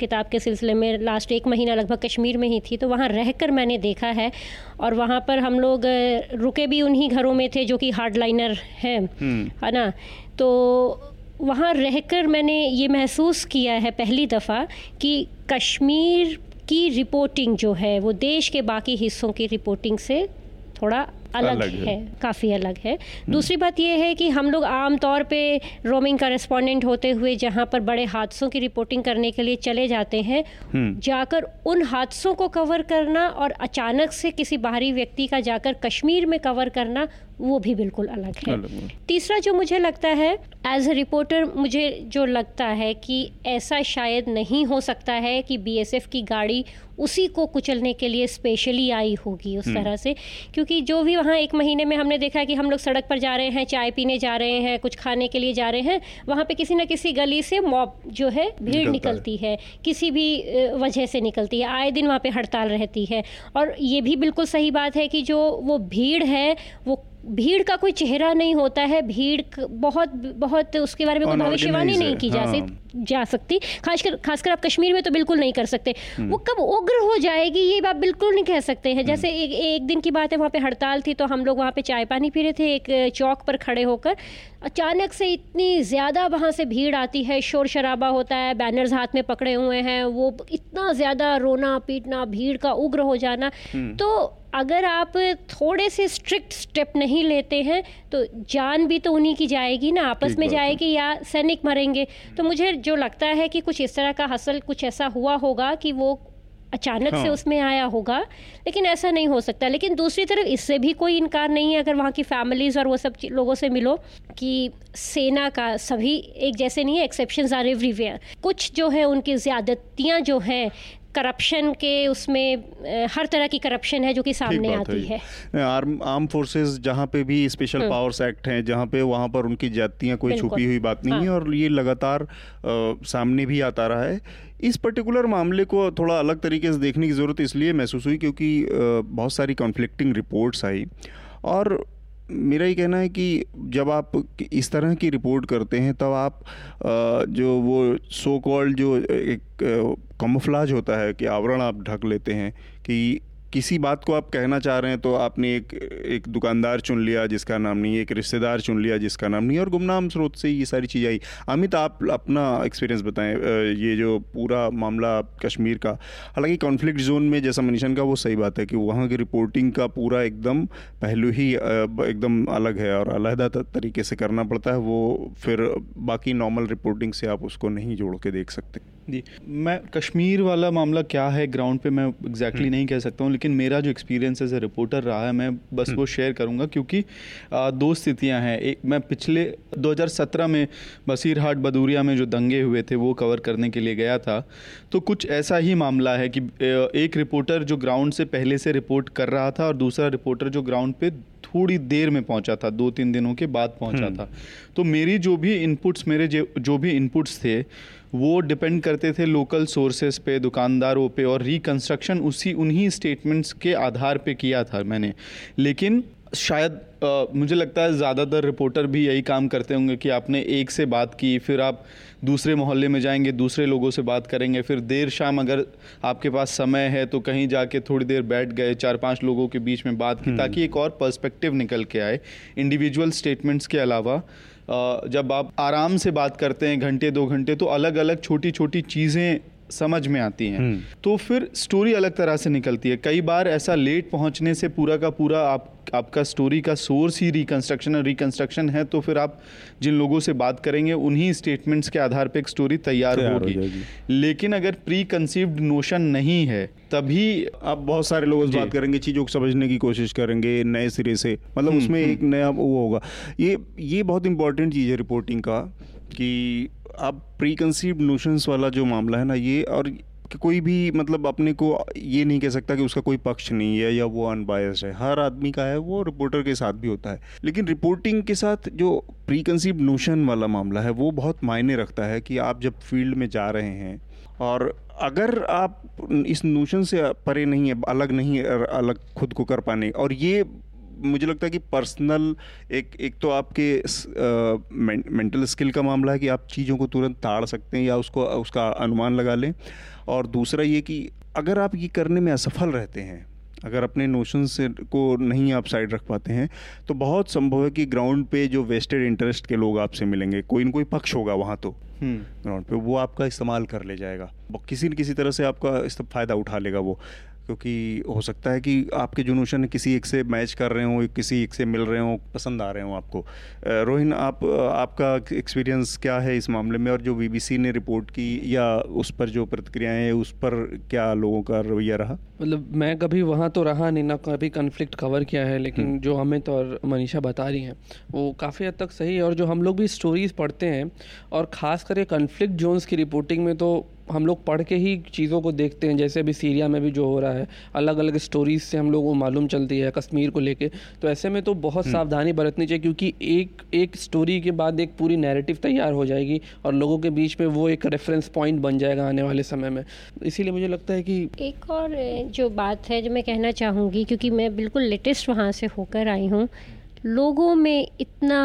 किताब के सिलसिले में लास्ट एक महीना लगभग कश्मीर में ही थी तो वहाँ रहकर मैंने देखा है और वहाँ पर हम लोग रुके भी उन्हीं घरों में थे जो कि हार्ड लाइनर है है ना तो वहाँ रहकर मैंने ये महसूस किया है पहली दफ़ा कि कश्मीर की रिपोर्टिंग जो है वो देश के बाकी हिस्सों की रिपोर्टिंग से थोड़ा अलग, अलग है, है काफ़ी अलग है हम्म। दूसरी बात यह है कि हम लोग आम तौर पे रोमिंग करेस्पॉन्डेंट होते हुए जहाँ पर बड़े हादसों की रिपोर्टिंग करने के लिए चले जाते हैं हम्म। जाकर उन हादसों को कवर करना और अचानक से किसी बाहरी व्यक्ति का जाकर कश्मीर में कवर करना वो भी बिल्कुल अलग है। तीसरा जो मुझे लगता है एज ए रिपोर्टर मुझे जो लगता है कि ऐसा शायद नहीं हो सकता है कि बीएसएफ की गाड़ी उसी को कुचलने के लिए स्पेशली आई होगी उस हम्म। तरह से। क्योंकि जो भी वहाँ एक महीने में हमने देखा कि हम लोग सड़क पर जा रहे हैं चाय पीने जा रहे हैं कुछ खाने के लिए जा रहे हैं वहाँ पे किसी न किसी गली से मॉब जो है भीड़ निकलती है।, है। किसी भी वजह से निकलती है। आए दिन वहाँ पे हड़ताल रहती है। और ये भी बिल्कुल सही बात है कि जो वो भीड़ है वो भीड़ का कोई चेहरा नहीं होता है भीड़ बहुत बहुत उसके बारे में कोई भविष्यवाणी नहीं की जा हाँ। सकती जा सकती खासकर खासकर आप कश्मीर में तो बिल्कुल नहीं कर सकते हम्म। वो कब उग्र हो जाएगी ये बात बिल्कुल नहीं कह सकते हैं जैसे हम्म। एक एक दिन की बात है वहाँ पे हड़ताल थी तो हम लोग वहाँ पे चाय पानी पी रहे थे एक चौक पर खड़े होकर अचानक से इतनी ज़्यादा वहाँ से भीड़ आती है शोर शराबा होता है बैनर्स हाथ में पकड़े हुए हैं वो इतना ज़्यादा रोना पीटना भीड़ का उग्र हो जाना हम्म। तो अगर आप थोड़े से स्ट्रिक्ट स्टेप नहीं लेते हैं तो जान भी तो उन्हीं की जाएगी ना आपस में जाएगी या सैनिक मरेंगे। तो मुझे जो लगता है कि कुछ इस तरह का हसल कुछ ऐसा हुआ होगा कि वो अचानक हाँ। से उसमें आया होगा लेकिन ऐसा नहीं हो सकता। लेकिन दूसरी तरफ़ इससे भी कोई इनकार नहीं है अगर वहाँ की फैमिलीज़ और वो सब लोगों से मिलो कि सेना का सभी एक जैसे नहीं है एक्सेप्शन आर एवरीवेयर कुछ जो है उनकी ज़्यादतियाँ जो हैं करप्शन के उसमें हर तरह की करप्शन है जो कि सामने आती है, है। आर्म आर्म फोर्सेस जहाँ पे भी स्पेशल पावर्स एक्ट हैं जहाँ पे वहाँ पर उनकी जातियाँ कोई छुपी हुई बात नहीं हाँ। है। और ये लगातार आ, सामने भी आता रहा है। इस पर्टिकुलर मामले को थोड़ा अलग तरीके से देखने की ज़रूरत इसलिए महसूस हुई क्योंकि बहुत सारी कॉन्फ्लिक्टिंग रिपोर्ट्स आई। और मेरा ये कहना है कि जब आप इस तरह की रिपोर्ट करते हैं, तब आप जो वो सो कॉल्ड जो एक कमफ्लाज होता है कि आवरण आप ढक लेते हैं कि किसी बात को आप कहना चाह रहे हैं तो आपने एक एक दुकानदार चुन लिया जिसका नाम नहीं एक रिश्तेदार चुन लिया जिसका नाम नहीं और गुमनाम स्रोत से ये सारी चीज़ें आई। अमित, आप अपना एक्सपीरियंस बताएँ ये जो पूरा मामला कश्मीर का, हालाँकि कॉन्फ्लिक्ट जोन में जैसा मनीषन का वो सही बात है कि वहाँ की रिपोर्टिंग का पूरा एकदम पहलू ही एकदम अलग है और अलहदा तरीके से करना पड़ता है, वो फिर बाकी नॉर्मल रिपोर्टिंग से आप उसको नहीं जोड़ के देख सकते। जी। मैं कश्मीर वाला मामला क्या है ग्राउंड पे मैं एग्जैक्टली exactly नहीं कह सकता हूँ लेकिन मेरा जो एक्सपीरियंस एज ए रिपोर्टर रहा है मैं बस वो शेयर करूँगा क्योंकि आ, दो स्थितियाँ हैं। एक मैं पिछले 2017 में बसीरहाट बदूरिया में जो दंगे हुए थे वो कवर करने के लिए गया था। तो कुछ ऐसा ही मामला है कि एक रिपोर्टर जो ग्राउंड से पहले से रिपोर्ट कर रहा था और दूसरा रिपोर्टर जो ग्राउंड पे थोड़ी देर में पहुँचा था दो तीन दिनों के बाद पहुँचा हम्म। था। तो मेरी जो भी इनपुट्स मेरे जो भी इनपुट्स थे वो डिपेंड करते थे लोकल सोर्सेस पे दुकानदारों पे और रिकंस्ट्रक्शन उसी उन्हीं स्टेटमेंट्स के आधार पे किया था मैंने लेकिन शायद आ, मुझे लगता है ज़्यादातर रिपोर्टर भी यही काम करते होंगे कि आपने एक से बात की फिर आप दूसरे मोहल्ले में जाएँगे दूसरे लोगों से बात करेंगे फिर देर शाम अगर आपके पास समय है तो कहीं जाके थोड़ी देर बैठ गए चार पाँच लोगों के बीच में बात की हम्म। ताकि एक और पर्सपेक्टिव निकल के आए इंडिविजुअल स्टेटमेंट्स के अलावा जब आप आराम से बात करते हैं, घंटे, दो घंटे तो अलग अलग छोटी छोटी चीज़ें समझ में आती हैं। हम्म। तो फिर स्टोरी अलग तरह से निकलती है। कई बार ऐसा लेट पहुँचने से पूरा का पूरा आप आपका स्टोरी का सोर्स ही रिकंस्ट्रक्शन और रिकंस्ट्रक्शन है तो फिर आप जिन लोगों से बात करेंगे उन्हीं स्टेटमेंट्स के आधार पर एक स्टोरी तैयार होगी। हो लेकिन अगर प्री कंसीव्ड नोशन नहीं है तभी आप बहुत सारे लोग बात करेंगे चीज़ों को समझने की कोशिश करेंगे नए सिरे से। मतलब हम्म, उसमें हम्म। एक नया वो होगा। ये ये बहुत इंपॉर्टेंट चीज़ है रिपोर्टिंग का कि अब प्री कंसीव नोशंस वाला जो मामला है ना ये और कि कोई भी मतलब अपने को ये नहीं कह सकता कि उसका कोई पक्ष नहीं है या वो अनबायस्ड है। हर आदमी का है, वो रिपोर्टर के साथ भी होता है। लेकिन रिपोर्टिंग के साथ जो प्री कंसीव नोशन वाला मामला है, वो बहुत मायने रखता है कि आप जब फ़ील्ड में जा रहे हैं और अगर आप इस नोशन से परे नहीं है, अलग नहीं अलग खुद को कर पाने और ये मुझे लगता है कि पर्सनल एक एक तो आपके मेंटल स्किल का मामला है कि आप चीज़ों को तुरंत ताड़ सकते हैं या उसको उसका अनुमान लगा लें। और दूसरा ये कि अगर आप ये करने में असफल रहते हैं अगर अपने नोशन से को नहीं आप साइड रख पाते हैं तो बहुत संभव है कि ग्राउंड पे जो वेस्टेड इंटरेस्ट के लोग आपसे मिलेंगे कोई न कोई पक्ष होगा वहाँ तो। ग्राउंड हम्म। पे वो आपका इस्तेमाल कर ले जाएगा। किसी न किसी तरह से आपका इस फ़ायदा उठा लेगा वो। क्योंकि हो सकता है कि आपके जो नोशन किसी एक से मैच कर रहे हों किसी एक से मिल रहे हों पसंद आ रहे हों आपको। रोहिन आप आपका एक्सपीरियंस क्या है इस मामले में? और जो बीबीसी ने रिपोर्ट की या उस पर जो प्रतिक्रियाएँ हैं उस पर क्या लोगों का रवैया रहा? मतलब मैं कभी वहाँ तो रहा नहीं ना कभी कन्फ्लिक्ट कवर किया है लेकिन हम्म। जो हमें तो और मनीषा बता रही हैं वो काफ़ी हद तक सही है। और जो हम लोग भी स्टोरीज़ पढ़ते हैं और ख़ास करके कन्फ्लिक्ट जोन्स की रिपोर्टिंग में तो हम लोग पढ़ के ही चीज़ों को देखते हैं जैसे अभी सीरिया में भी जो हो रहा है अलग अलग स्टोरीज से हम लोग को मालूम चलती है कश्मीर को लेके तो ऐसे में तो बहुत हम्म। सावधानी बरतनी चाहिए क्योंकि एक एक स्टोरी के बाद एक पूरी नैरेटिव तैयार हो जाएगी और लोगों के बीच में वो एक रेफरेंस पॉइंट बन जाएगा आने वाले समय में इसीलिए मुझे लगता है कि एक और जो बात है जो मैं कहना चाहूँगी क्योंकि मैं बिल्कुल लेटेस्ट वहाँ से होकर आई हूँ लोगों में इतना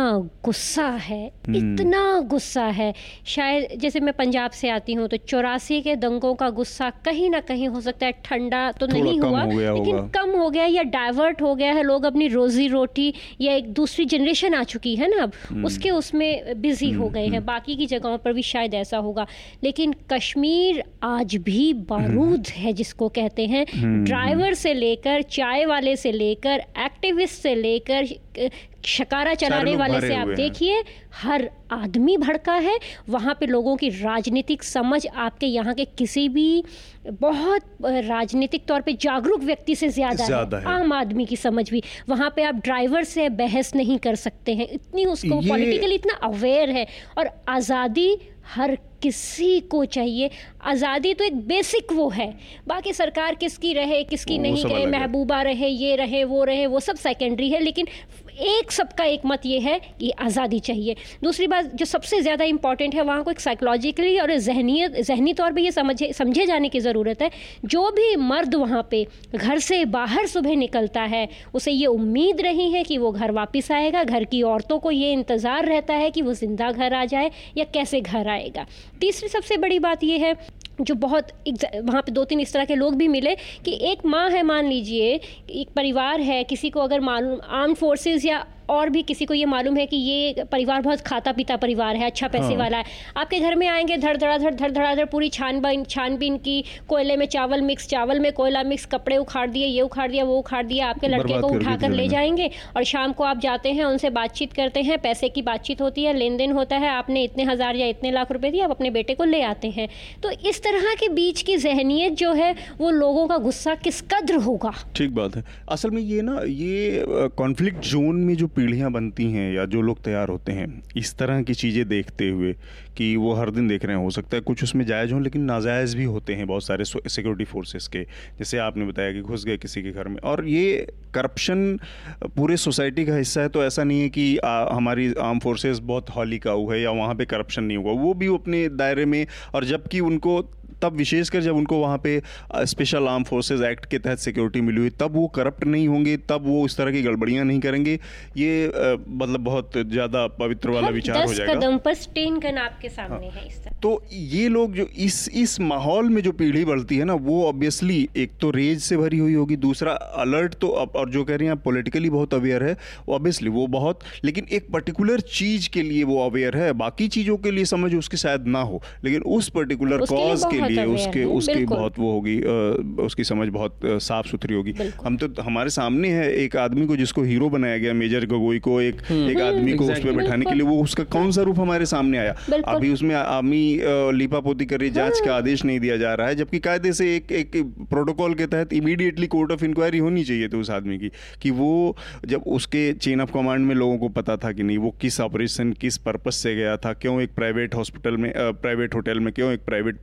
गुस्सा है हम्म। इतना गुस्सा है। शायद जैसे मैं पंजाब से आती हूँ तो चौरासी के दंगों का गुस्सा कहीं ना कहीं हो सकता है। ठंडा तो नहीं हुआ लेकिन कम हो गया या डाइवर्ट हो गया है। लोग अपनी रोजी रोटी या एक दूसरी जनरेशन आ चुकी है ना अब हम्म। उसके उसमें बिज़ी हो हम्म, गए हैं। बाकी की जगहों पर भी शायद ऐसा होगा। लेकिन कश्मीर आज भी बारूद है जिसको कहते हैं। ड्राइवर से लेकर चाय वाले से लेकर एक्टिविस्ट से लेकर शकारा चलाने वाले से आप देखिए हर आदमी भड़का है वहाँ पे लोगों की राजनीतिक समझ आपके यहाँ के किसी भी बहुत राजनीतिक तौर पे जागरूक व्यक्ति से ज़्यादा है, है। आम आदमी की समझ भी। वहाँ पे आप ड्राइवर से बहस नहीं कर सकते हैं इतनी उसको पॉलिटिकली इतना अवेयर है और आज़ादी हर किसी को चाहिए। आज़ादी तो एक बेसिक वो है। बाकी सरकार किसकी रहे किसकी नहीं रहे महबूबा रहे ये रहे वो रहे वो सब सेकेंडरी है लेकिन एक सबका एक मत ये है कि आज़ादी चाहिए। दूसरी बात, जो सबसे ज़्यादा इंपॉर्टेंट है, वहाँ को एक साइकोलॉजिकली और जहनीत जहनी तौर पर यह समझे समझे जाने की ज़रूरत है। जो भी मर्द वहाँ पे घर से बाहर सुबह निकलता है, उसे ये उम्मीद रही है कि वो घर वापस आएगा। घर की औरतों को ये इंतज़ार रहता है कि वो ज़िंदा घर आ जाए या कैसे घर आएगा। तीसरी सबसे बड़ी बात यह है जो बहुत वहाँ पे दो तीन इस तरह के लोग भी मिले कि एक माँ है मान लीजिए, एक परिवार है, किसी को अगर मालूम आर्म फोर्सेस या और भी किसी को ये मालूम है कि ये परिवार बहुत खाता पीता परिवार है अच्छा पैसे हाँ। वाला है। आपके घर में आएँगे धड़ धड़ाधड़ धड़ धड़ाधड़ पूरी छानबीन छानबीन की कोयले में चावल मिक्स चावल में कोयला मिक्स कपड़े उखाड़ दिए ये उखाड़ दिया वो उखाड़ दिया आपके लड़के को उठाकर ले जाएँगे और शाम को आप जाते हैं उनसे बातचीत करते हैं पैसे की बातचीत होती है लेन देन होता है आपने इतने हज़ार या इतने लाख रुपए दिए आप अपने बेटे को ले आते हैं। तो इस तरह के बीच की जहनीत जो है वो लोगों का गुस्सा किस कद्र होगा? ठीक बात है। असल में ये ना ये कॉन्फ्लिक्ट जोन में जो पीढ़ियाँ बनती हैं या जो लोग तैयार होते हैं इस तरह की चीज़ें देखते हुए कि वो हर दिन देख रहे हैं हो सकता है कुछ उसमें जायज़ हों लेकिन नाजायज़ भी होते हैं बहुत सारे सिक्योरिटी फोर्सेस के। जैसे आपने बताया कि घुस गए किसी के घर में। और ये करप्शन पूरे सोसाइटी का हिस्सा है तो ऐसा नहीं है कि आ, हमारी आर्म फोर्सेस बहुत हॉली का हुआ है या वहाँ पर करप्शन नहीं हुआ। वो भी अपने दायरे में और जबकि उनको तब विशेषकर जब उनको वहाँ पे स्पेशल आर्म फोर्सेज एक्ट के तहत सिक्योरिटी मिली हुई तब वो करप्ट नहीं होंगे तब वो इस तरह की गड़बड़ियाँ नहीं करेंगे। ये मतलब बहुत ज़्यादा पवित्र वाला विचार हो जाएगा। कदम पर स्टेन गन आपके सामने हाँ। है इस तरह। तो ये लोग जो इस इस माहौल में जो पीढ़ी बढ़ती है ना वो ऑब्वियसली एक तो रेज से भरी हुई होगी दूसरा अलर्ट तो और जो कह रही हैं आप पोलिटिकली बहुत अवेयर है ऑब्वियसली वो बहुत लेकिन एक पर्टिकुलर चीज़ के लिए वो अवेयर है बाकी चीज़ों के लिए समझ उसकी शायद ना हो लेकिन उस पर्टिकुलर कॉज के लिए उसके उसकी बहुत वो होगी उसकी समझ बहुत साफ़ सुथरी होगी। हम तो हमारे सामने है एक आदमी को जिसको हीरो बनाया गया मेजर गगोई को एक हम्म। एक आदमी को उस पर बैठाने के लिए वो उसका कौन सा रूप हमारे सामने आया? अभी उसमें आर्मी लीपा पोती कर रही जाँच का हाँ। आदेश नहीं दिया जा रहा है जबकि कायदे से एक एक प्रोटोकॉल के तहत इमीडिएटली कोर्ट ऑफ़ इंक्वायरी होनी चाहिए थी उस आदमी की कि वो जब उसके चेन ऑफ़ कमांड में लोगों को पता था कि नहीं वो किस ऑपरेशन किस पर्पज से गया था क्यों एक प्राइवेट हॉस्पिटल में प्राइवेट होटल में क्यों एक प्राइवेट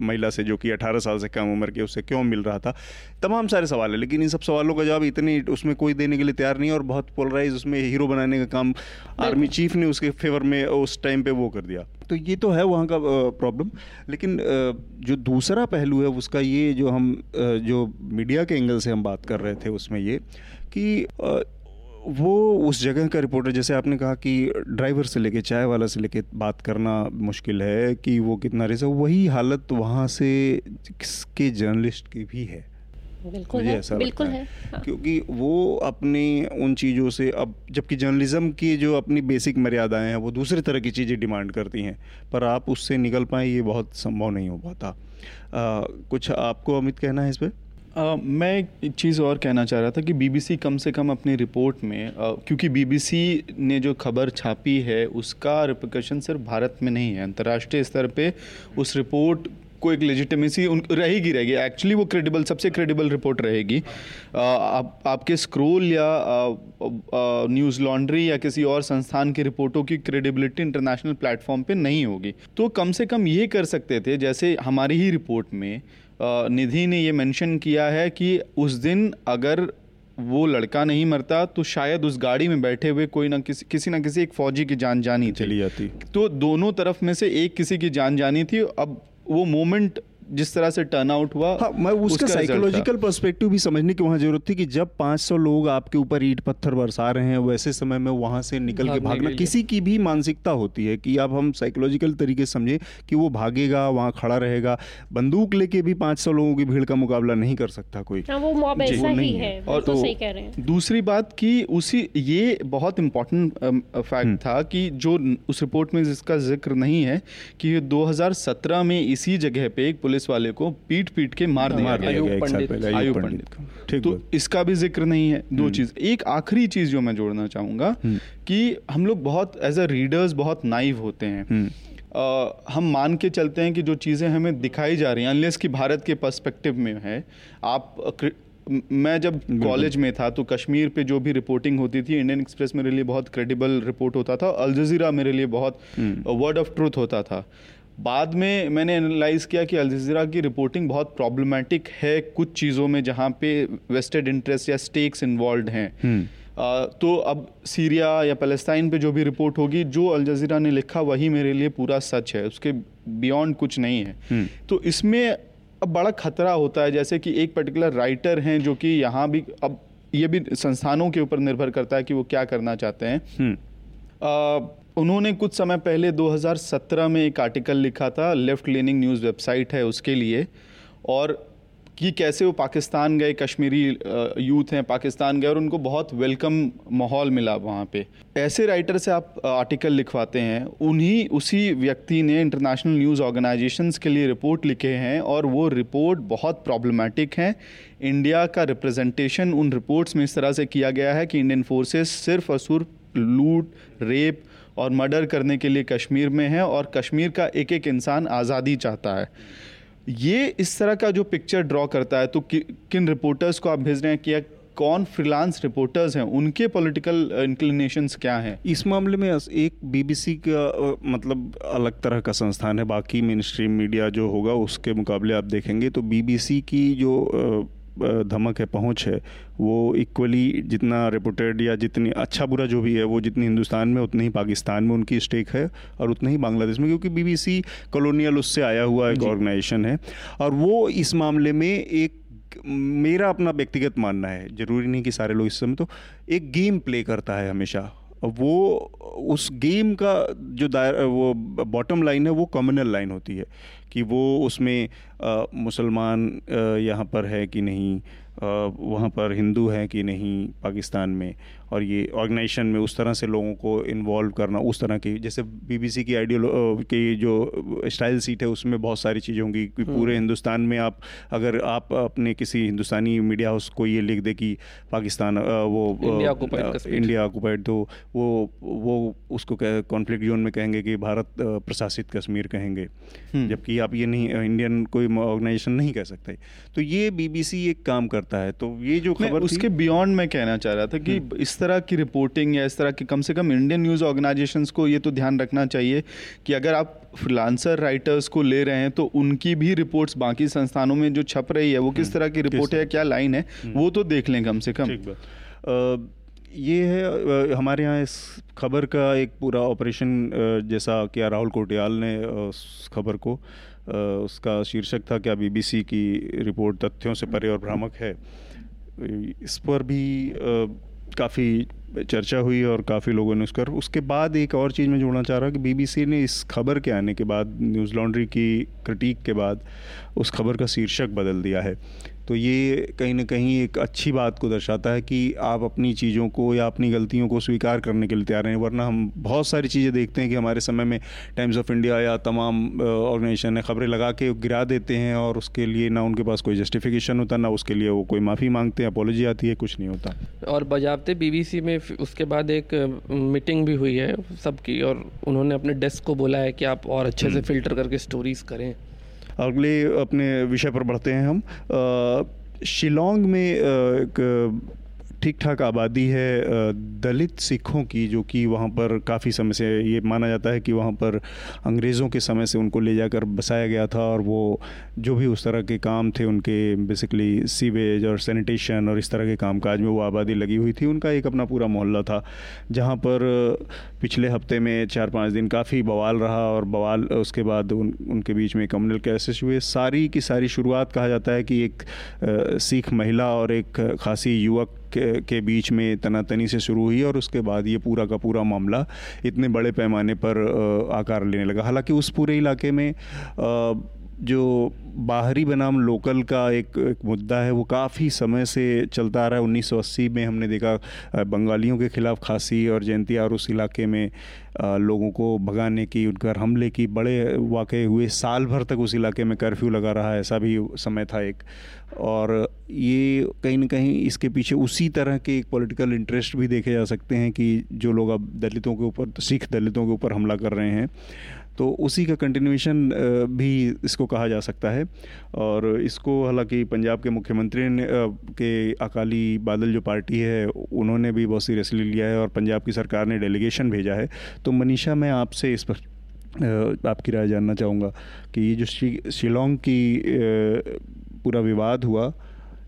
महिला से जो कि 18 साल से कम उम्र की उससे क्यों मिल रहा था? तमाम सारे सवाल है लेकिन इन सब सवालों का जवाब इतनी उसमें कोई देने के लिए तैयार नहीं है और बहुत पोलराइज उसमें हीरो बनाने का काम आर्मी चीफ ने उसके फेवर में उस टाइम पर वो कर दिया। तो ये तो है वहाँ का प्रॉब्लम लेकिन जो दूसरा पहलू है उसका ये जो हम जो मीडिया के एंगल से हम बात कर रहे थे उसमें ये कि वो उस जगह का रिपोर्टर जैसे आपने कहा कि ड्राइवर से लेके चाय वाला से लेके बात करना मुश्किल है कि वो कितना रिस्क वही हालत वहाँ से के जर्नलिस्ट की भी है। बिल्कुल मुझे है, ऐसा बिल्कुल लगता है, है हाँ। क्योंकि वो अपने उन चीज़ों से अब जबकि जर्नलिज्म की जो अपनी बेसिक मर्यादाएँ हैं वो दूसरे तरह की चीज़ें डिमांड करती हैं पर आप उससे निकल पाए ये बहुत संभव नहीं हो पाता। कुछ आपको अमित कहना है इस पर Uh, मैं एक चीज़ और कहना चाह रहा था कि बीबीसी कम से कम अपनी रिपोर्ट में uh, क्योंकि बीबीसी ने जो खबर छापी है उसका रिपोकशन सिर्फ़ भारत में नहीं है। अंतर्राष्ट्रीय स्तर पे उस रिपोर्ट को एक लेजिटमेसी उन रहेगी रहेगी। एक्चुअली वो क्रेडिबल सबसे क्रेडिबल रिपोर्ट रहेगी। आप आपके स्क्रोल या न्यूज़ लॉन्ड्री या किसी और संस्थान की रिपोर्टों की क्रेडिबिलिटी इंटरनेशनल प्लेटफॉर्म पे नहीं होगी। तो कम से कम ये कर सकते थे जैसे हमारी ही रिपोर्ट में निधि ने ये मेंशन किया है कि उस दिन अगर वो लड़का नहीं मरता तो शायद उस गाड़ी में बैठे हुए कोई ना किसी किसी ना किसी एक फौजी की जान जानी चली जाती तो दोनों तरफ़ में से एक किसी की जान जानी थी। अब वो मोमेंट जिस तरह से टर्न आउट हुआ हाँ मैं उसका साइकोलॉजिकल पर्सपेक्टिव भी समझने की वहाँ ज़रूरत थी कि जब 500 लोग आपके ऊपर ईट पत्थर बरसा रहे हैं वैसे समय में वहाँ से निकल के भागना किसी की भी मानसिकता होती है कि अब हम साइकोलॉजिकल तरीके से समझे कि वो भागेगा वहाँ खड़ा रहेगा बंदूक लेके भी 500 लोगों की भीड़ का मुकाबला नहीं कर सकता कोई। हाँ, वो ऐसा ही है। और तो सही कह रहे हैं। दूसरी बात की उसी ये बहुत इंपॉर्टेंट फैक्ट हम्म। था कि जो उस रिपोर्ट में जिसका ज़िक्र नहीं है कि 2017 में इसी जगह पे एक पुलिस वाले को पीट पीट के मार दिया गया। आयु पंडित। तो इसका भी ज़िक्र नहीं है दो हम्म। चीज़। एक आखिरी चीज़ जो मैं जोड़ना चाहूँगा हम्म। कि हम लोग बहुत एज अ रीडर्स बहुत नाइव होते हैं। Uh, हम मान के चलते हैं कि जो चीज़ें हमें दिखाई जा रही हैं अनलेस कि भारत के पर्सपेक्टिव में है। आप मैं जब कॉलेज में था तो कश्मीर पे जो भी रिपोर्टिंग होती थी इंडियन एक्सप्रेस मेरे लिए बहुत क्रेडिबल रिपोर्ट होता था। अल जजीरा मेरे लिए बहुत वर्ड ऑफ़ ट्रूथ होता था। बाद में मैंने एनालाइज किया कि अलजीरा की रिपोर्टिंग बहुत प्रॉब्लमेटिक है कुछ चीज़ों में जहाँ पे वेस्टेड इंटरेस्ट या स्टेक्स इन्वॉल्व हैं। आ, तो अब सीरिया या पैलेस्टाइन पे जो भी रिपोर्ट होगी जो अलजीरा ने लिखा वही मेरे लिए पूरा सच है। उसके बियॉन्ड कुछ नहीं है। तो इसमें अब बड़ा खतरा होता है जैसे कि एक पर्टिकुलर राइटर हैं जो कि यहाँ भी अब ये भी संस्थानों के ऊपर निर्भर करता है कि वो क्या करना चाहते हैं। उन्होंने कुछ समय पहले 2017 में एक आर्टिकल लिखा था, लेफ़्ट लीनिंग न्यूज़ वेबसाइट है उसके लिए, और कि कैसे वो पाकिस्तान गए, कश्मीरी यूथ हैं पाकिस्तान गए और उनको बहुत वेलकम माहौल मिला वहाँ पे। ऐसे राइटर से आप आर्टिकल लिखवाते हैं, उन्हीं, उसी व्यक्ति ने इंटरनेशनल न्यूज़ ऑर्गेनाइजेशंस के लिए रिपोर्ट लिखे हैं और वो रिपोर्ट बहुत प्रॉब्लमेटिक हैं। इंडिया का रिप्रेजेंटेशन उन रिपोर्ट्स में इस तरह से किया गया है कि इंडियन फोर्सेस सिर्फ़ और सिर्फ़ लूट, रेप और मर्डर करने के लिए कश्मीर में है और कश्मीर का एक एक इंसान आज़ादी चाहता है। ये इस तरह का जो पिक्चर ड्रॉ करता है तो कि, किन रिपोर्टर्स को आप भेज रहे हैं कि कौन फ्रीलांस रिपोर्टर्स हैं? उनके पॉलिटिकल इंक्लिनेशंस क्या हैं? इस मामले में एक बीबीसी का मतलब अलग तरह का संस्थान है। बाकी मेन स्ट्रीम मीडिया जो होगा उसके मुकाबले आप देखेंगे तो बीबीसी की जो धमक है पहुँच है वो इक्वली जितना रिपोर्टेड या जितनी अच्छा बुरा जो भी है वो जितनी हिंदुस्तान में उतनी ही पाकिस्तान में उनकी स्टेक है और उतना ही बांग्लादेश में क्योंकि बीबीसी कॉलोनियल उससे आया हुआ एक ऑर्गेनाइजेशन है। और वो इस मामले में एक मेरा अपना व्यक्तिगत मानना है ज़रूरी नहीं कि सारे लोग इस समय तो एक गेम प्ले करता है हमेशा। वो उस गेम का जो दायर वो बॉटम लाइन है वो कम्युनल लाइन होती है। कि वो उसमें मुसलमान यहाँ पर है कि नहीं वहाँ पर हिंदू हैं कि नहीं पाकिस्तान में। और ये ऑर्गेनाइजेशन में उस तरह से लोगों को इन्वॉल्व करना उस तरह की जैसे बीबीसी की आइडियो की जो स्टाइल सीट है उसमें बहुत सारी चीज़ें होंगी कि हम्म। पूरे हिंदुस्तान में आप अगर आप अपने किसी हिंदुस्तानी मीडिया हाउस को ये लिख दे कि पाकिस्तान वो इंडिया ऑक्यूपाइड तो वो वो उसको कॉन्फ्लिक्ट जोन में कहेंगे कि भारत प्रशासित कश्मीर कहेंगे हम्म। जबकि आप ये नहीं इंडियन कोई ऑर्गेनाइजेशन नहीं कह सकते तो ये बीबीसी एक काम करता है तो ये जो खबर उसके बियॉन्ड मैं कहना चाह रहा था कि हम्म। इस तरह की रिपोर्टिंग या इस तरह की कम से कम इंडियन न्यूज़ ऑर्गेनाइजेशंस को ये तो ध्यान रखना चाहिए कि अगर आप फ्रीलांसर राइटर्स को ले रहे हैं तो उनकी भी रिपोर्ट्स बाकी संस्थानों में जो छप रही है वो किस हम्म। तरह की रिपोर्ट है क्या लाइन है हम्म। वो तो देख लें कम से कम ये है हमारे यहाँ इस खबर का एक पूरा ऑपरेशन जैसा किया राहुल कोटियाल ने उस खबर को उसका शीर्षक था क्या बीबीसी की रिपोर्ट तथ्यों से परे और भ्रामक है इस पर भी काफ़ी चर्चा हुई और काफ़ी लोगों ने उस पर उसके बाद एक और चीज़ मैं जोड़ना चाह रहा हूँ कि बीबीसी ने इस खबर के आने के बाद न्यूज़ लॉन्ड्री की क्रिटिक के बाद उस खबर का शीर्षक बदल दिया है। तो ये कहीं ना कहीं एक अच्छी बात को दर्शाता है कि आप अपनी चीज़ों को या अपनी गलतियों को स्वीकार करने के लिए तैयार हैं वरना हम बहुत सारी चीज़ें देखते हैं कि हमारे समय में टाइम्स ऑफ़ इंडिया या तमाम ऑर्गेनाइजेशन खबरें लगा के गिरा देते हैं और उसके लिए ना उनके पास कोई जस्टिफिकेशन होता ना उसके लिए वो कोई माफ़ी मांगते हैं अपोलॉजी आती है कुछ नहीं होता और बजाबते बी में उसके बाद एक मीटिंग भी हुई है सबकी और उन्होंने अपने डेस्क को बोला है कि आप और अच्छे से फ़िल्टर हम्म। करके स्टोरीज़ करें अगले अपने विषय पर बढ़ते हैं हम। शिलोंग में एक ठीक ठाक आबादी है दलित सिखों की, जो कि वहाँ पर काफ़ी समय से ये माना जाता है कि वहाँ पर अंग्रेज़ों के समय से उनको ले जाकर बसाया गया था और वो जो भी उस तरह के काम थे, उनके बेसिकली सीवेज और सैनिटेशन और इस तरह के काम काज में वो आबादी लगी हुई थी। उनका एक अपना पूरा मोहल्ला था, जहाँ पर पिछले हफ़्ते में चार पाँच दिन काफ़ी बवाल रहा और बवाल, उसके बाद उन, उनके बीच में कम्युनल कैसेस हुए। सारी की सारी शुरुआत कहा जाता है कि एक सिख महिला और एक खासी युवक के, के बीच में तनातनी से शुरू हुई और उसके बाद ये पूरा का पूरा मामला इतने बड़े पैमाने पर आकार लेने लगा। हालाँकि उस पूरे इलाके में जो बाहरी बनाम लोकल का एक, एक मुद्दा है वो काफ़ी समय से चलता आ रहा है। 1980 में हमने देखा बंगालियों के ख़िलाफ़ खासी और जयंती और उस इलाके में लोगों को भगाने की उनकर हमले की, बड़े वाक़े हुए साल भर तक उस इलाके में कर्फ्यू लगा रहा ऐसा भी समय था एक। और ये कहीं ना कहीं इसके पीछे उसी तरह के एक पॉलिटिकल इंटरेस्ट भी देखे जा सकते हैं कि जो लोग अब दलितों के ऊपर, सिख दलितों के ऊपर हमला कर रहे हैं। तो उसी का कंटिन्यूशन भी इसको कहा जा सकता है। और इसको हालाँकि पंजाब के मुख्यमंत्री ने के अकाली बादल जो पार्टी है, उन्होंने भी बहुत सीरियसली लिया है और पंजाब की सरकार ने डेलीगेशन भेजा है। तो मनीषा, मैं आपसे इस पर आपकी राय जानना चाहूँगा कि ये जो शिलोंग की पूरा विवाद हुआ,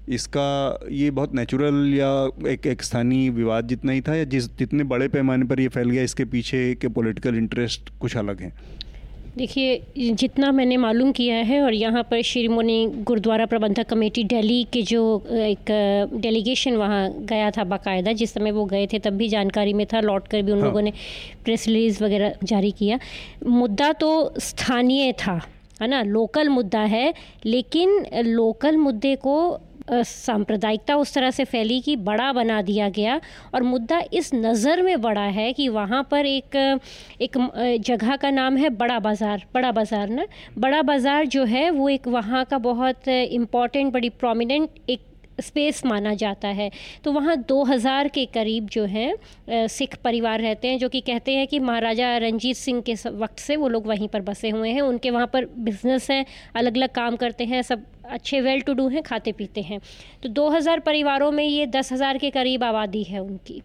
इसका ये बहुत नेचुरल या एक एक स्थानीय विवाद जितना ही था या जिस, जितने बड़े पैमाने पर ये फैल गया, इसके पीछे के पॉलिटिकल इंटरेस्ट कुछ अलग हैं? देखिए जितना मैंने मालूम किया है और यहाँ पर शिरोमणि गुरुद्वारा प्रबंधक कमेटी दिल्ली के जो एक डेलीगेशन वहाँ गया था बाकायदा जिस समय वो गए थे तब भी जानकारी में था लौट कर भी उन हाँ। लोगों ने प्रेस रिलीज़ वगैरह जारी किया मुद्दा तो स्थानीय था है ना लोकल मुद्दा है लेकिन लोकल मुद्दे को सांप्रदायिकता उस तरह से फैली कि बड़ा बना दिया गया और मुद्दा इस नज़र में बड़ा है कि वहाँ पर एक एक जगह का नाम है बड़ा बाज़ार बड़ा बाज़ार ना? बड़ा बाज़ार जो है वो एक वहाँ का बहुत इंपॉर्टेंट बड़ी प्रोमिनेंट एक स्पेस माना जाता है। तो वहाँ 2000 के करीब जो हैं सिख परिवार रहते हैं, जो कि कहते हैं कि महाराजा रंजीत सिंह के वक्त से वो लोग वहीं पर बसे हुए हैं। उनके वहाँ पर बिज़नेस हैं अलग अलग काम करते हैं, सब अच्छे वेल टू डू हैं, खाते पीते हैं। तो 2000 परिवारों में ये दस हज़ार के करीब आबादी है उनकी।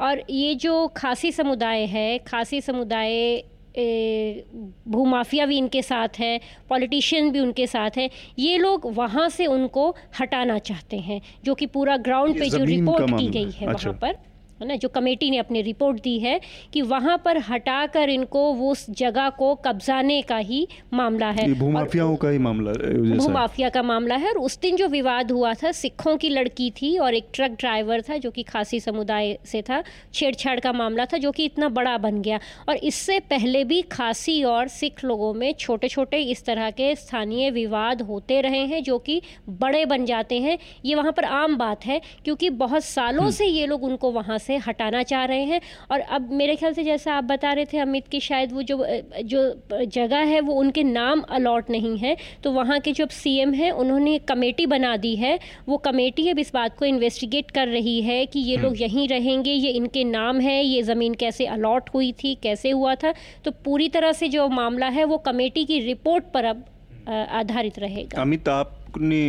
और ये जो खासी समुदाय है, खासी समुदाय भूमाफिया भी इनके साथ है पॉलिटिशियन भी उनके साथ है ये लोग वहाँ से उनको हटाना चाहते हैं जो कि पूरा ग्राउंड पे जो रिपोर्ट की गई है अच्छा। वहाँ पर है ना जो कमेटी ने अपनी रिपोर्ट दी है कि वहाँ पर हटाकर इनको वो उस जगह को कब्जाने का ही मामला है। भूमाफियाओं का ही मामला भूमाफिया का मामला है और उस दिन जो विवाद हुआ था सिखों की लड़की थी और एक ट्रक ड्राइवर था जो कि खासी समुदाय से था छेड़छाड़ का मामला था जो कि इतना बड़ा बन गया। और इससे पहले भी खासी और सिख लोगों में छोटे छोटे इस तरह के स्थानीय विवाद होते रहे हैं जो कि बड़े बन जाते हैं। ये वहाँ पर आम बात है क्योंकि बहुत सालों हम्म। से ये लोग उनको वहाँ से से हटाना चाह रहे हैं। और अब मेरे ख्याल से जैसा आप बता रहे थे अमित की शायद वो जो जो जगह है वो उनके नाम अलॉट नहीं है। तो वहाँ के जो सीएम हैं उन्होंने कमेटी बना दी है। वो कमेटी अब इस बात को इन्वेस्टिगेट कर रही है कि ये लोग हम्म। यहीं रहेंगे ये इनके नाम है ये ज़मीन कैसे अलॉट हुई थी कैसे हुआ था। तो पूरी तरह से जो मामला है वो कमेटी की रिपोर्ट पर अब आधारित रहेगा। अमित आपने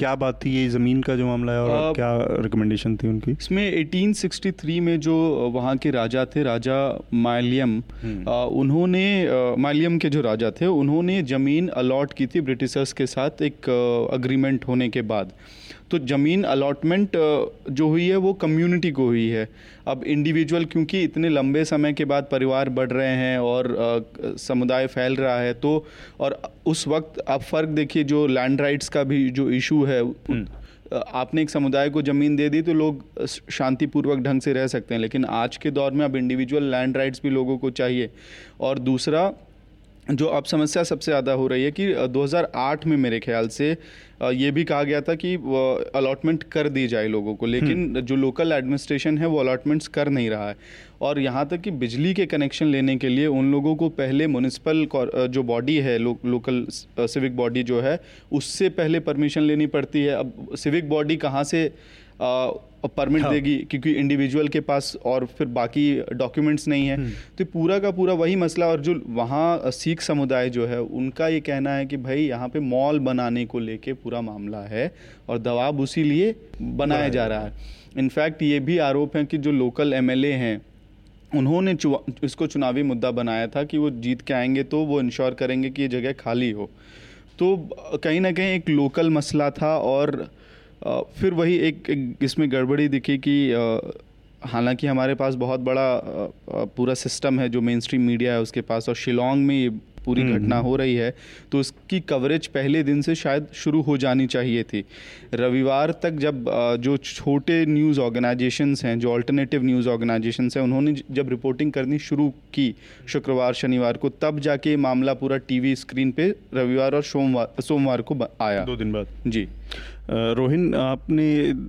क्या बात थी ये ज़मीन का जो मामला है और आ, क्या रिकमेंडेशन थी उनकी इसमें 1863 में जो वहाँ के राजा थे राजा मालियम हम्म। उन्होंने मालियम के जो राजा थे उन्होंने ज़मीन अलॉट की थी ब्रिटिशर्स के साथ एक अग्रीमेंट होने के बाद तो ज़मीन अलॉटमेंट जो हुई है वो कम्युनिटी को हुई है। अब इंडिविजुअल क्योंकि इतने लंबे समय के बाद परिवार बढ़ रहे हैं और समुदाय फैल रहा है तो और उस वक्त आप फ़र्क देखिए जो लैंड राइट्स का भी जो इशू है हम्म। आपने एक समुदाय को ज़मीन दे दी तो लोग शांतिपूर्वक ढंग से रह सकते हैं। लेकिन आज के दौर में अब इंडिविजुअल लैंड राइट्स भी लोगों को चाहिए। और दूसरा जो अब समस्या सबसे ज़्यादा हो रही है कि 2008 में मेरे ख्याल से ये भी कहा गया था कि अलॉटमेंट कर दी जाए लोगों को लेकिन हम्म। जो लोकल एडमिनिस्ट्रेशन है वो अलॉटमेंट्स कर नहीं रहा है और यहाँ तक कि बिजली के कनेक्शन लेने के लिए उन लोगों को पहले म्यूनिसिपल जो बॉडी है लो, लोकल सिविक बॉडी जो है उससे पहले परमिशन लेनी पड़ती है अब सिविक बॉडी कहाँ से परमिट हाँ। देगी क्योंकि इंडिविजुअल के पास और फिर बाकी डॉक्यूमेंट्स नहीं है हम्म। तो पूरा का पूरा वही मसला और जो वहाँ सिख समुदाय जो है उनका ये कहना है कि भाई यहाँ पे मॉल बनाने को लेके पूरा मामला है और दबाव उसी लिए बनाया जा रहा है इनफैक्ट ये भी आरोप है कि जो लोकल एमएलए हैं उन्होंने इसको चुनावी मुद्दा बनाया था कि वो जीत के आएँगे तो वो इंश्योर करेंगे कि ये जगह खाली हो तो कहीं ना कहीं एक लोकल मसला था और फिर वही एक, एक इसमें गड़बड़ी दिखी कि हालाँकि हमारे पास बहुत बड़ा पूरा सिस्टम है जो मेन स्ट्रीम मीडिया है उसके पास और शिलोंग में ये पूरी हम्म, घटना हम्म। हो रही है तो उसकी कवरेज पहले दिन से शायद शुरू हो जानी चाहिए थी। रविवार तक जब जो छोटे न्यूज़ ऑर्गेनाइजेशंस हैं जो अल्टरनेटिव न्यूज़ ऑर्गेनाइजेशंस हैं उन्होंने जब रिपोर्टिंग करनी शुरू की शुक्रवार शनिवार को तब जाके मामला पूरा टीवी स्क्रीन पे रविवार और सोमवार सोमवार को आया। दो दिन बाद। जी। रोहिन आपने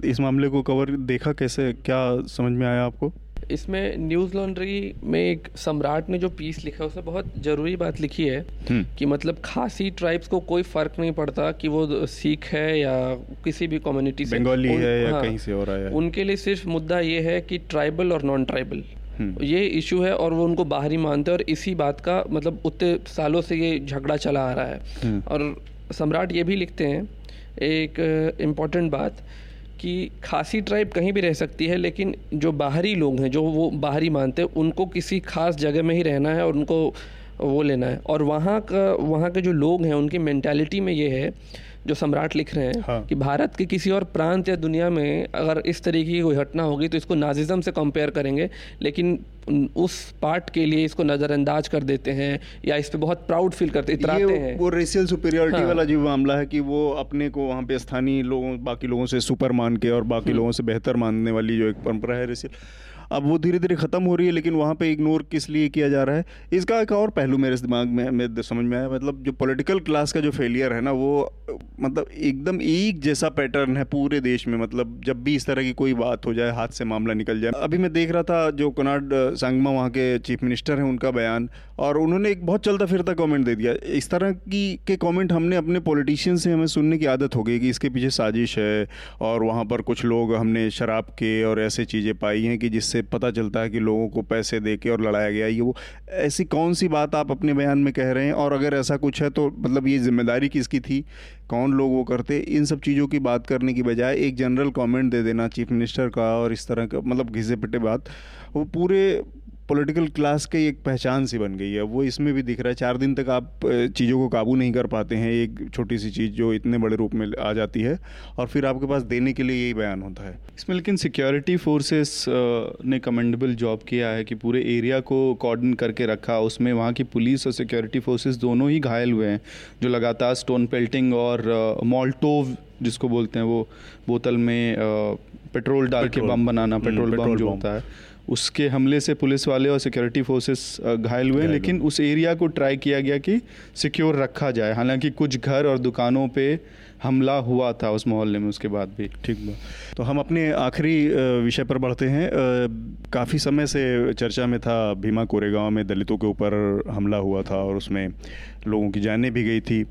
इस मामले को कवर देखा कैसे? क्या समझ में आया आपको? इसमें न्यूज़ लॉन्ड्री में एक सम्राट ने जो पीस लिखा है उसमें बहुत ज़रूरी बात लिखी है हम्म। कि मतलब खासी ट्राइब्स को कोई फ़र्क नहीं पड़ता कि वो सिख है या किसी भी कम्युनिटी से बंगाली है या हाँ, कहीं से हो रहा है। उनके लिए सिर्फ़ मुद्दा ये है कि ट्राइबल और नॉन ट्राइबल ये इशू है और वो उनको बाहरी मानते हैं और इसी बात का मतलब उतने सालों से ये झगड़ा चला आ रहा है। हम्म। और सम्राट ये भी लिखते हैं एक इंपॉर्टेंट बात कि खासी ट्राइब कहीं भी रह सकती है, लेकिन जो बाहरी लोग हैं, जो वो बाहरी मानते हैं, उनको किसी खास जगह में ही रहना है और उनको वो लेना है। और वहाँ का, वहाँ के जो लोग हैं, उनकी मैंटेलिटी में ये है जो सम्राट लिख रहे हैं हाँ। कि भारत के किसी और प्रांत या दुनिया में अगर इस तरीके की कोई घटना होगी तो इसको नाजिज़म से कंपेयर करेंगे लेकिन उस पार्ट के लिए इसको नज़रअंदाज कर देते हैं या इस पर बहुत प्राउड फील करते इतराते ये हैं वो रेशियल सुपीरियरिटी हाँ। वाला जो मामला है कि वो अपने को वहाँ पे स्थानीय लोगों बाकी लोगों से सुपर मान के और। बाकी लोगों से बेहतर मानने वाली जो एक परंपरा है रेशियल अब वो धीरे धीरे ख़त्म हो रही है, लेकिन वहाँ पे इग्नोर किस लिए किया जा रहा है? इसका एक और पहलू मेरे दिमाग में मेरे समझ में आया। मतलब जो पॉलिटिकल क्लास का जो फेलियर है ना, वो मतलब एकदम एक जैसा पैटर्न है पूरे देश में। मतलब जब भी इस तरह की कोई बात हो जाए, हाथ से मामला निकल जाए। अभी मैं देख रहा था जो कनाड सांगमा वहाँ के चीफ मिनिस्टर हैं, उनका बयान, और उन्होंने एक बहुत चलता फिरता कमेंट दे दिया। इस तरह की के कमेंट हमने अपने पॉलिटिशियन से हमें सुनने की आदत हो गई कि इसके पीछे साजिश है, और वहाँ पर कुछ लोग हमने शराब के और ऐसे चीज़ें पाई हैं कि जिससे पता चलता है कि लोगों को पैसे दे के और लड़ाया गया ये वो ऐसी कौन सी बात आप अपने बयान में कह रहे हैं? और अगर ऐसा कुछ है तो मतलब ये ज़िम्मेदारी किसकी थी? कौन लोग वो करते? इन सब चीज़ों की बात करने की बजाय एक जनरल कमेंट दे देना चीफ मिनिस्टर का और इस तरह का मतलब घिसे पिटे बात। वो पूरे पॉलिटिकल क्लास की एक पहचान सी बन गई है। वो इसमें भी दिख रहा है चार दिन तक आप चीज़ों को काबू नहीं कर पाते हैं एक छोटी सी चीज़ जो इतने बड़े रूप में आ जाती है और फिर आपके पास देने के लिए यही बयान होता है। इसमें लेकिन सिक्योरिटी फोर्सेस ने कमेंडेबल जॉब किया है कि पूरे एरिया को कॉर्डन करके रखा। उसमें वहाँ की पुलिस और सिक्योरिटी फोर्सेस दोनों ही घायल हुए हैं जो लगातार स्टोन पेल्टिंग और मॉल्टोव जिसको बोलते हैं वो बोतल में पेट्रोल डाल के। बम बनाना हम्म, पेट्रोल बम जो होता है। उसके हमले से पुलिस वाले और सिक्योरिटी फोर्सेस घायल हुए लेकिन उस एरिया को ट्राई किया गया कि सिक्योर रखा जाए। हालाँकि कुछ घर और दुकानों पे हमला हुआ था उस मोहल्ले में, उसके बाद भी। ठीक बा तो हम अपने आखिरी विषय पर बढ़ते हैं। काफ़ी समय से चर्चा में था, भीमा कोरेगांव में दलितों के ऊपर हमला हुआ था और उसमें लोगों की जानें भी गई थी।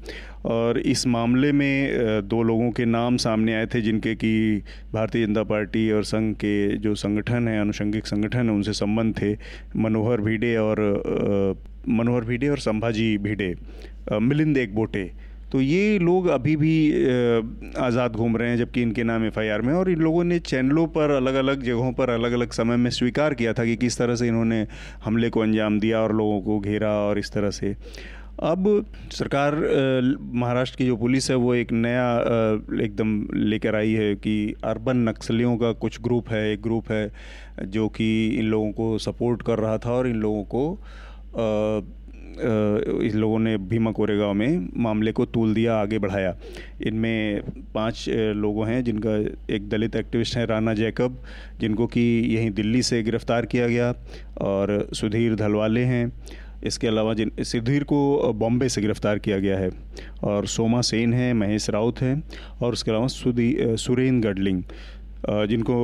और इस मामले में दो लोगों के नाम सामने आए थे, जिनके कि भारतीय जनता पार्टी और संघ के जो संगठन हैं अनुषंगिक संगठन हैं, उनसे संबंध थे। मनोहर भिडे और मनोहर भिडे और संभाजी भिडे मिलिंद मिलिंद एकबोटे तो ये लोग अभी भी आज़ाद घूम रहे हैं जबकि इनके नाम एफआईआर में और इन लोगों ने चैनलों पर अलग अलग जगहों पर अलग अलग समय में स्वीकार किया था कि किस तरह से इन्होंने हमले को अंजाम दिया और लोगों को घेरा और इस तरह से। अब सरकार महाराष्ट्र की जो पुलिस है वो एक नया एकदम लेकर आई है कि अर्बन नक्सलियों का कुछ ग्रुप है, एक ग्रुप है जो कि इन लोगों को सपोर्ट कर रहा था और इन लोगों को अ, लोगों ने भीमा कोरेगांव में मामले को तूल दिया आगे बढ़ाया। इनमें पाँच लोगों हैं जिनका एक दलित एक्टिविस्ट हैं राना जैकब जिनको कि यहीं दिल्ली से गिरफ़्तार किया गया और सुधीर धलवाले हैं। इसके अलावा जिन सुधीर को बॉम्बे से गिरफ़्तार किया गया है। और सोमा सेन है महेश राउत हैं और उसके अलावा सुधी सुरेंद्र गडलिंग जिनको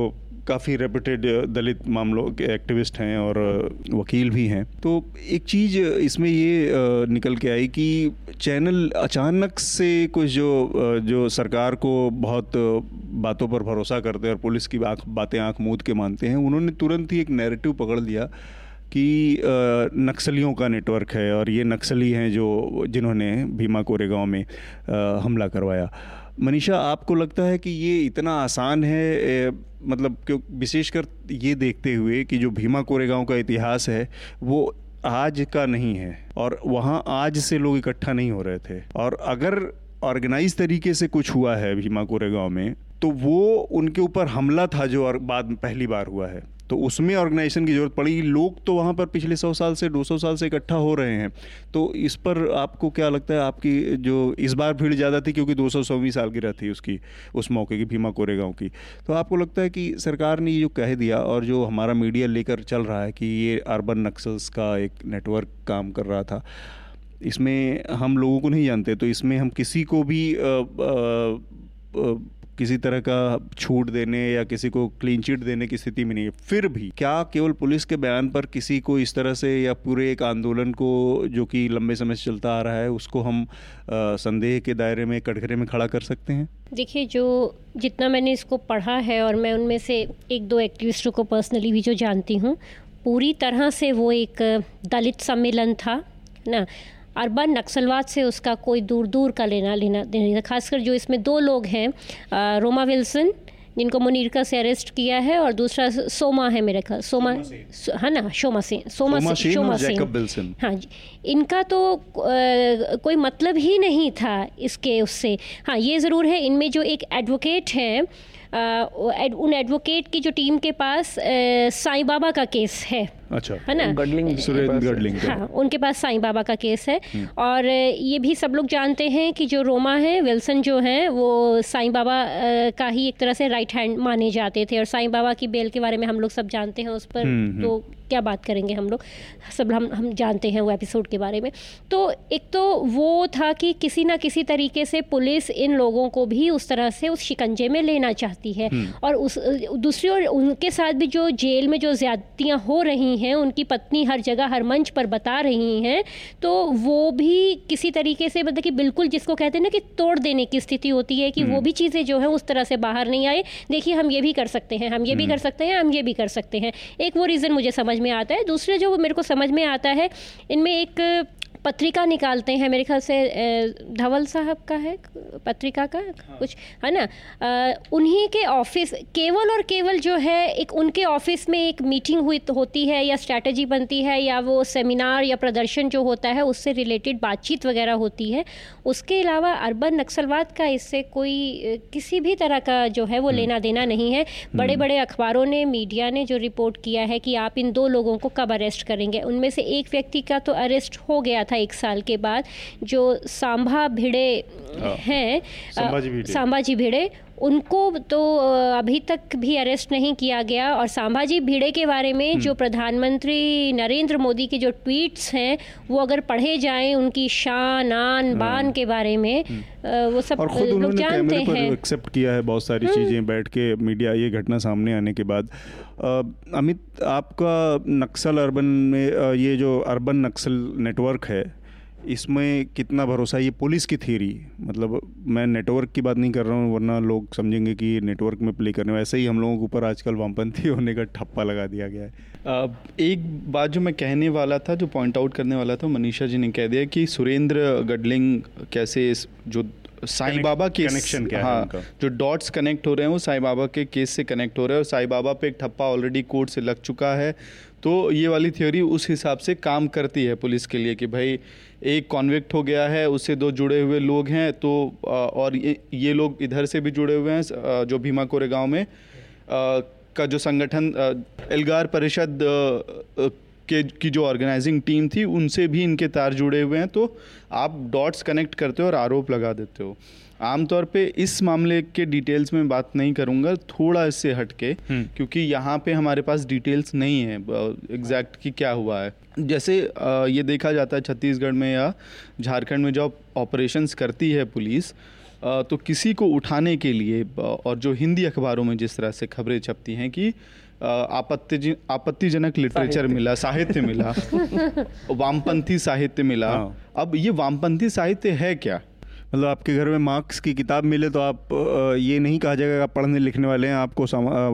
काफ़ी रेपुटेड दलित मामलों के एक्टिविस्ट हैं और वकील भी हैं। तो एक चीज़ इसमें ये निकल के आई कि चैनल अचानक से कुछ जो जो सरकार को बहुत बातों पर भरोसा करते हैं और पुलिस की आँख बातें आँख मूद के मानते हैं, उन्होंने तुरंत ही एक नैरेटिव पकड़ लिया कि नक्सलियों का नेटवर्क है और ये नक्सली हैं जो, जिन्होंने भीमा कोरेगांव में हमला करवाया। मनीषा, आपको लगता है कि ये इतना आसान है मतलब क्यों, विशेषकर ये देखते हुए कि जो भीमा कोरेगांव का इतिहास है, वो आज का नहीं है और वहाँ आज से लोग इकट्ठा नहीं हो रहे थे। और अगर ऑर्गेनाइज तरीके से कुछ हुआ है भीमा कोरेगांव में तो वो उनके ऊपर हमला था जो और बाद, पहली बार हुआ है। तो उसमें ऑर्गेनाइजेशन की ज़रूरत पड़ी। लोग तो वहाँ पर पिछले सौ साल से दो सौ साल से इकट्ठा हो रहे हैं। तो इस पर आपको क्या लगता है? आपकी जो इस बार भीड़ ज़्यादा थी क्योंकि दो सौ सौवीं सालगिरह थी उसकी उस मौके की भीमा कोरेगांव की। तो आपको लगता है कि सरकार ने ये जो कह दिया और जो हमारा मीडिया लेकर चल रहा है कि ये अर्बन नक्सल्स का एक नेटवर्क काम कर रहा था इसमें हम लोगों को नहीं जानते। तो इसमें हम किसी को भी अ, अ, अ, किसी तरह का छूट देने या किसी को क्लीन चिट देने की स्थिति में नहीं है। फिर भी, क्या केवल पुलिस के बयान पर किसी को इस तरह से या पूरे एक आंदोलन को जो कि लंबे समय से चलता आ रहा है, उसको हम संदेह के दायरे में, कटघरे में खड़ा कर सकते हैं? देखिए, जो जितना मैंने इसको पढ़ा है और मैं उनमें से एक दो एक्टिविस्टों को पर्सनली भी जो जानती हूँ, पूरी तरह से वो एक दलित सम्मेलन था, ना? अर्बन नक्सलवाद से उसका कोई दूर दूर का लेना लेना देना नहीं था। खासकर जो इसमें दो लोग हैं रोमा विल्सन जिनको मुनीरका से अरेस्ट किया है और दूसरा सोमा है मेरे ख्याल सोमा है ना शोमा सिंह सोमा सिंह शोमा सिंह हाँ जी इनका तो अ, कोई मतलब ही नहीं था इसके उससे। हाँ ये ज़रूर है इनमें जो एक एडवोकेट है एड, उन एडवोकेट की जो टीम के पास साईं बाबा का केस है। अच्छा। है ना? गडलिंग सुरेंद्र गडलिंग हाँ उनके पास साईं बाबा का केस है। और ये भी सब लोग जानते हैं कि जो रोमा है विल्सन जो है वो साईं बाबा का ही एक तरह से राइट हैंड माने जाते थे। और साईं बाबा की बेल के बारे में हम लोग सब जानते हैं उस पर। तो क्या बात करेंगे हम लोग? सब हम हम जानते हैं वो एपिसोड के बारे में। तो एक तो वो था कि किसी ना किसी तरीके से पुलिस इन लोगों को भी उस तरह से उस शिकंजे में लेना चाहती है। और उस दूसरी ओर उनके साथ भी जो जेल में जो ज्यादतियाँ हो रही हैं उनकी पत्नी हर जगह हर मंच पर बता रही हैं तो वो भी किसी तरीके से मतलब कि बिल्कुल जिसको कहते हैं ना कि तोड़ देने की स्थिति होती है कि वो भी चीज़ें जो है उस तरह से बाहर नहीं आए। देखिए हम ये भी कर सकते हैं हम ये भी कर सकते हैं हम ये भी कर सकते हैं। एक वो रीज़न मुझे समझ में आता है। दूसरे जो मेरे को समझ में आता है इनमें एक पत्रिका निकालते हैं मेरे ख्याल से धवल साहब का है पत्रिका का कुछ है ना? उन्हीं के ऑफ़िस केवल और केवल जो है एक उनके ऑफ़िस में एक मीटिंग हुई होती है या स्ट्रैटेजी बनती है या वो सेमिनार या प्रदर्शन जो होता है उससे रिलेटेड बातचीत वगैरह होती है। उसके अलावा अर्बन नक्सलवाद का इससे कोई किसी भी तरह का जो है वो लेना देना नहीं है। बड़े बड़े अखबारों ने मीडिया ने जो रिपोर्ट किया है कि आप इन दो लोगों को कब अरेस्ट करेंगे? उनमें से एक व्यक्ति का तो अरेस्ट हो गया था एक साल के बाद जो सांभा भिड़े हैं सांभाजी भिड़े। उनको तो अभी तक भी अरेस्ट नहीं किया गया। और सांभाजी भिड़े के बारे में जो प्रधानमंत्री नरेंद्र मोदी के जो ट्वीट्स हैं वो अगर पढ़े जाएँ उनकी शान आन बान के बारे में वो सब और खुद लोग उन्होंने जानते कैमरे पर हैं। हम्म। एक्सेप्ट किया है बहुत सारी चीज़ें बैठ के मीडिया ये घटना सामने आने के बाद। अमित आपका नक्सल अर्बन में ये जो अर्बन नक्सल नेटवर्क है इसमें कितना भरोसा ये पुलिस की थ्योरी मतलब मैं नेटवर्क की बात नहीं कर रहा हूँ वरना लोग समझेंगे कि नेटवर्क में प्ले करने वैसे ही हम लोगों के ऊपर आजकल वामपंथी होने का ठप्पा लगा दिया गया है। एक बात जो मैं कहने वाला था जो पॉइंट आउट करने वाला था मनीषा जी ने कह दिया कि सुरेंद्र गडलिंग कैसे इस जो साईं बाबा के कनेक्शन क्या है हाँ? जो डॉट्स कनेक्ट हो रहे हैं वो साईं बाबा के केस से कनेक्ट हो रहे हैं। और साईं बाबा पे एक ठप्पा ऑलरेडी कोर्ट से लग चुका है। तो ये वाली थ्योरी उस हिसाब से काम करती है पुलिस के लिए कि भाई एक कॉन्विक्ट हो गया है, उससे दो जुड़े हुए लोग हैं तो और ये ये लोग इधर से भी जुड़े हुए हैं जो भीमा कोरे गाँव में का जो संगठन एल्गार परिषद के, की जो ऑर्गेनाइजिंग टीम थी, उनसे भी इनके तार जुड़े हुए हैं तो आप डॉट्स कनेक्ट करते हो और आरोप लगा देते हो। आमतौर पे इस मामले के डिटेल्स में बात नहीं करूँगा थोड़ा इससे हटके क्योंकि यहाँ पे हमारे पास डिटेल्स नहीं है एग्जैक्ट कि क्या हुआ है। जैसे ये देखा जाता है छत्तीसगढ़ में या झारखंड में जब ऑपरेशंस करती है पुलिस तो किसी को उठाने के लिए और जो हिंदी अखबारों में जिस तरह से खबरें छपती हैं कि आपत्ति आपत्तिजनक लिटरेचर मिला साहित्य मिला वामपंथी साहित्य मिला हाँ। अब ये वामपंथी साहित्य है क्या? मतलब आपके घर में मार्क्स की किताब मिले तो आप ये नहीं कहा जाएगा आप पढ़ने लिखने वाले हैं आपको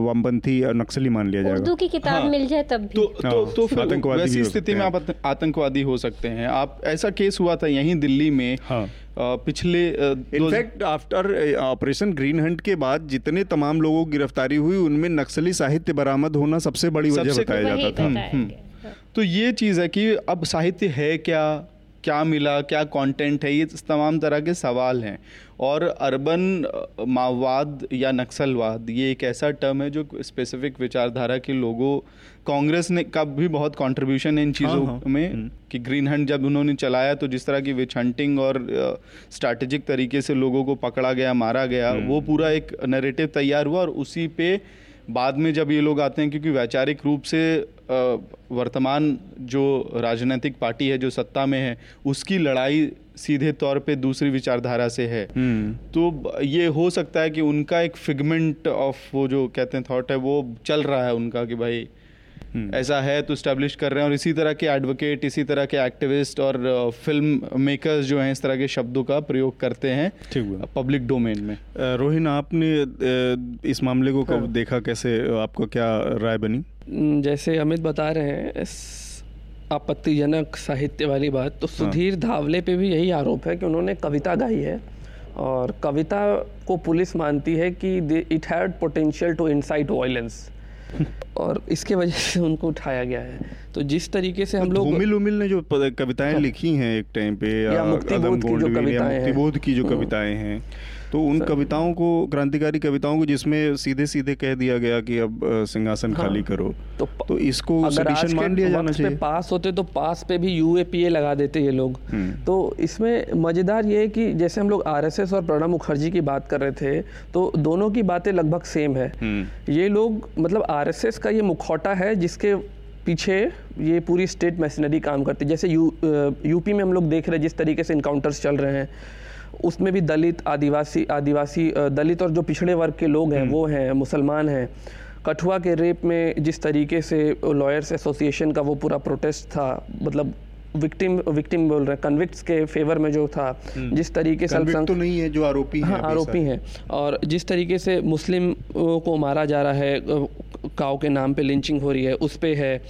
वामपंथी या नक्सली मान लिया जाएगा उर्दू की किताब हाँ। मिल जाए तब भी तो तो हाँ, तो फिर आतंकवादी वैसी स्थिति में आप आतंकवादी हो सकते हैं आप ऐसा केस हुआ था यहीं दिल्ली में हाँ। पिछले in fact after operation green hunt के बाद जितने तमाम लोगों की गिरफ्तारी हुई उनमें नक्सली साहित्य बरामद होना सबसे बड़ी वजह बताया जाता था। तो ये चीज़ है कि अब साहित्य है क्या क्या मिला क्या कंटेंट है ये तमाम तरह के सवाल हैं। और अर्बन माओवाद या नक्सलवाद ये एक ऐसा टर्म है जो स्पेसिफिक विचारधारा के लोगों कांग्रेस ने का भी बहुत कंट्रीब्यूशन है इन चीज़ों हाँ। में कि ग्रीन हंट जब उन्होंने चलाया तो जिस तरह की विच हंटिंग और स्ट्रैटेजिक तरीके से लोगों को पकड़ा गया मारा गया वो पूरा एक नैरेटिव तैयार हुआ और उसी पे बाद में जब ये लोग आते हैं क्योंकि वैचारिक रूप से वर्तमान जो राजनीतिक पार्टी है जो सत्ता में है उसकी लड़ाई सीधे तौर पे दूसरी विचारधारा से है। हम्म। तो ये हो सकता है कि उनका एक फिगमेंट ऑफ़ वो जो कहते हैं थॉट है वो चल रहा है उनका कि भाई ऐसा है तो स्टैब्लिश कर रहे हैं। और इसी तरह के एडवोकेट इसी तरह के एक्टिविस्ट और फ़िल्म मेकर्स जो हैं इस तरह के शब्दों का प्रयोग करते हैं पब्लिक डोमेन में। रोहिन आपने इस मामले को कब देखा? कैसे आपका क्या राय बनी? हम्म, जैसे अमित बता रहे हैं इस आपत्तिजनक साहित्य वाली बात तो सुधीर धावले पे भी यही आरोप है कि उन्होंने कविता गाई है। और कविता को पुलिस मानती है कि it had potential to incite violence और इसके वजह से उनको उठाया गया है तो जिस तरीके से हम लोग उमिल उमिल ने जो कविताएँ हाँ। लिखी हैं एक टाइम पे या, या मुक्ति बोध की जो कविताएँ हैं की जो हाँ। कविताएँ हैं तो उन कविताओं को क्रांतिकारी कविताओं को जिसमें सीधे सीधे कह दिया गया कि अब सिंहासन हाँ, खाली करो तो, तो इसको सडिशन मान लिया जाना चाहिए। पास होते तो पास पे भी यूएपीए लगा देते ये लोग। हम्म। तो इसमें मज़ेदार ये है कि जैसे हम लोग आरएसएस और प्रणब मुखर्जी की बात कर रहे थे तो दोनों की बातें लगभग सेम है। हम्म। ये लोग मतलब आरएसएस का ये मुखौटा है जिसके पीछे ये पूरी स्टेट मशीनरी काम करती है। जैसे यू यूपी में हम लोग देख रहे हैं जिस तरीके से इनकाउंटर्स चल रहे हैं। उसमें भी दलित आदिवासी आदिवासी दलित और जो पिछड़े वर्ग के लोग हैं हम्म। वो हैं मुसलमान हैं कठुआ के रेप में जिस तरीके से लॉयर्स एसोसिएशन का वो पूरा प्रोटेस्ट था मतलब विक्टिम विक्टिम बोल रहे हैं कन्विक्ट्स के फेवर में जो था हम्म। जिस तरीके से अल्पसंख्यक तो नहीं है जो आरोपी हाँ आरोपी हैं और जिस तरीके से मुस्लिम को मारा जा रहा है काव के नाम पे लिंचिंग हो रही है उस पर है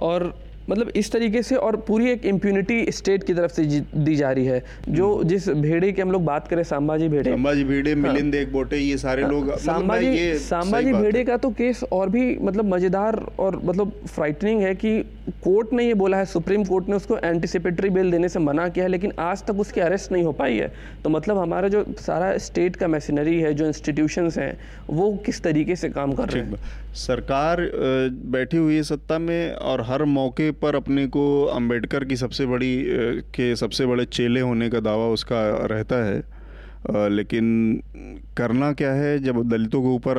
और मतलब इस तरीके से और पूरी एक इम्प्यूनिटी स्टेट की तरफ़ से दी जा रही है। जो हम्म। जिस भेड़े की हम लोग बात करें सांबाजी भेड़े। सांबाजी भेड़े हाँ, मिलिंद एक बोटे ये सारे हाँ, लोग मतलब सांबाजी सांबाजी भेड़े का तो केस और भी मतलब मज़ेदार और मतलब फ्राइटनिंग है कि कोर्ट ने ये बोला है सुप्रीम कोर्ट ने उसको एंटिसिपेटरी बेल देने से मना किया है लेकिन आज तक उसकी अरेस्ट नहीं हो पाई है। तो मतलब हमारा जो सारा स्टेट का मशीनरी है जो इंस्टीट्यूशंस हैं वो किस तरीके से काम कर रहे हैं? सरकार बैठी हुई है सत्ता में और हर मौके पर अपने को अंबेडकर की सबसे बड़ी के सबसे बड़े चेले होने का दावा उसका रहता है। लेकिन करना क्या है? जब दलितों के ऊपर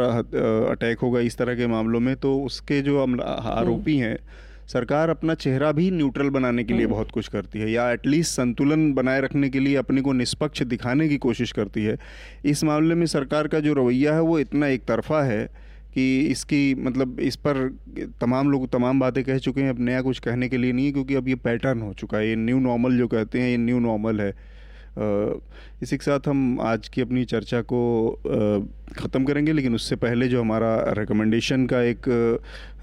अटैक होगा इस तरह के मामलों में तो उसके जो आरोपी हैं सरकार अपना चेहरा भी न्यूट्रल बनाने के लिए हम्म। बहुत कुछ करती है या एटलीस्ट संतुलन बनाए रखने के लिए अपने को निष्पक्ष दिखाने की कोशिश करती है। इस मामले में सरकार का जो रवैया है वो इतना एक तरफा है कि इसकी मतलब इस पर तमाम लोग तमाम बातें कह चुके हैं, अब नया कुछ कहने के लिए नहीं है, क्योंकि अब ये पैटर्न हो चुका है, ये न्यू नॉर्मल जो कहते हैं, ये न्यू नॉर्मल है। इसी के साथ हम आज की अपनी चर्चा को ख़त्म करेंगे, लेकिन उससे पहले जो हमारा रिकमेंडेशन का एक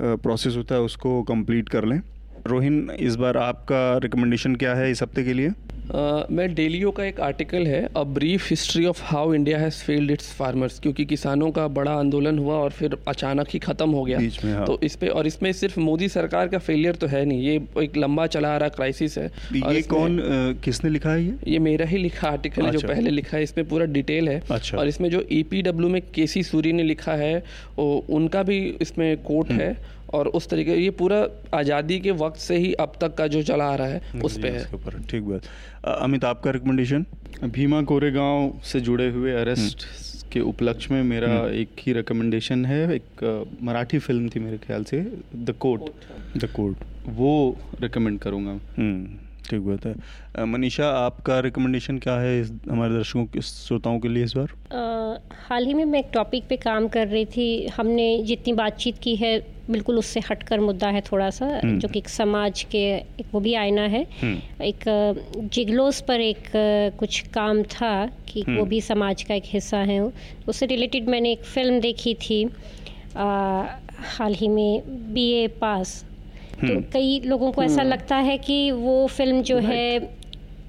प्रोसेस होता है, उसको कंप्लीट कर लें। रोहिन, इस बार आपका रिकमेंडेशन क्या है इस हफ़्ते के लिए? मैं डेलियो का एक आर्टिकल है a brief history of how India has failed its farmers क्योंकि किसानों का बड़ा आंदोलन हुआ और फिर अचानक ही ख़त्म हो गया हाँ। तो इस पे और इसमें सिर्फ़ मोदी सरकार का फेलियर तो है नहीं ये एक लंबा चला आ रहा क्राइसिस है ये कौन आ, किसने लिखा है ये ये मेरा ही लिखा आर्टिकल अच्छा। है जो। पहले लिखा है इसमें पूरा डिटेल है अच्छा। और इसमें जो ई में के सी सूरी ने लिखा है उनका भी इसमें कोट हम्म। है और उस तरीके ये पूरा आज़ादी के वक्त से ही अब तक का जो चला आ रहा है उस पर है। ठीक बात। अमित आपका रिकमेंडेशन भीमा कोरेगांव से जुड़े हुए अरेस्ट हम्म। के उपलक्ष्य में मेरा हम्म। एक ही रिकमेंडेशन है एक मराठी फ़िल्म थी मेरे ख्याल से द कोर्ट द कोर्ट वो रिकमेंड करूँगा। हम्म। ठीक बात है। मनीषा आपका रिकमेंडेशन क्या है इस हमारे दर्शकों के श्रोताओं के लिए इस बार? आ, हाल ही में मैं एक टॉपिक पे काम कर रही थी। हमने जितनी बातचीत की है बिल्कुल उससे हटकर मुद्दा है थोड़ा सा हम्म। जो कि एक समाज के एक वो भी आईना है। हम्म। एक जिगलोस पर एक कुछ काम था कि वो हम्म। भी समाज का एक हिस्सा है उससे रिलेटेड मैंने एक फ़िल्म देखी थी। आ, हाल ही में बी ए पास। तो हम्म। कई लोगों को ऐसा हम्म। लगता है कि वो फ़िल्म जो है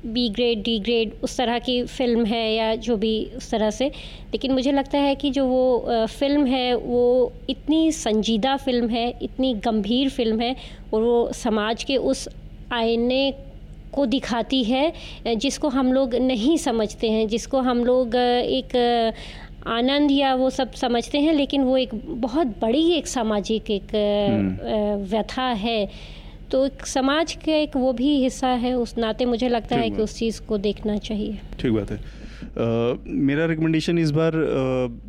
बी ग्रेड डी ग्रेड उस तरह की फ़िल्म है या जो भी उस तरह से लेकिन मुझे लगता है कि जो वो फ़िल्म है वो इतनी संजीदा फ़िल्म है इतनी गंभीर फ़िल्म है और वो समाज के उस आईने को दिखाती है जिसको हम लोग नहीं समझते हैं जिसको हम लोग एक आनंद या वो सब समझते हैं लेकिन वो एक बहुत बड़ी एक सामाजिक एक हम्म। व्यथा है। तो एक समाज का एक वो भी हिस्सा है उस नाते मुझे लगता है कि उस चीज़ को देखना चाहिए। ठीक बात है। Uh, मेरा रिकमेंडेशन इस बार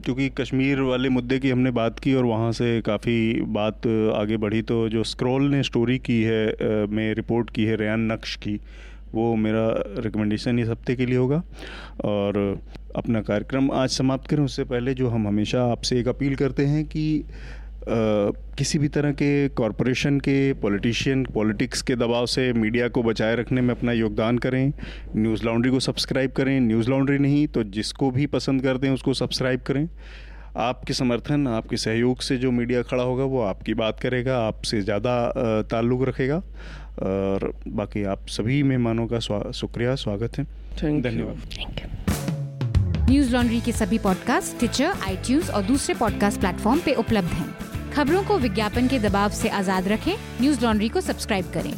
क्योंकि कश्मीर वाले मुद्दे की हमने बात की और वहाँ से काफ़ी बात आगे बढ़ी तो जो स्क्रॉल ने स्टोरी की है uh, में रिपोर्ट की है रेयान नक्श की वो मेरा रिकमेंडेशन इस हफ़्ते के लिए होगा। और अपना कार्यक्रम आज समाप्त करें उससे पहले जो हम हमेशा आपसे एक अपील करते हैं कि आ, किसी भी तरह के कॉरपोरेशन के पॉलिटिशियन पॉलिटिक्स के दबाव से मीडिया को बचाए रखने में अपना योगदान करें। न्यूज़ लॉन्ड्री को सब्सक्राइब करें। न्यूज़ लॉन्ड्री नहीं तो जिसको भी पसंद करते हैं उसको सब्सक्राइब करें। आपके समर्थन आपके सहयोग से जो मीडिया खड़ा होगा वो आपकी बात करेगा आपसे ज़्यादा ताल्लुक़ रखेगा। और बाकी आप सभी मेहमानों का शुक्रिया स्वागत है। धन्यवाद। न्यूज़ लॉन्ड्री के सभी पॉडकास्ट ट्विटर आई और दूसरे पॉडकास्ट प्लेटफॉर्म पे उपलब्ध हैं। खबरों को विज्ञापन के दबाव से आज़ाद रखें। न्यूज़ लॉन्ड्री को सब्सक्राइब करें।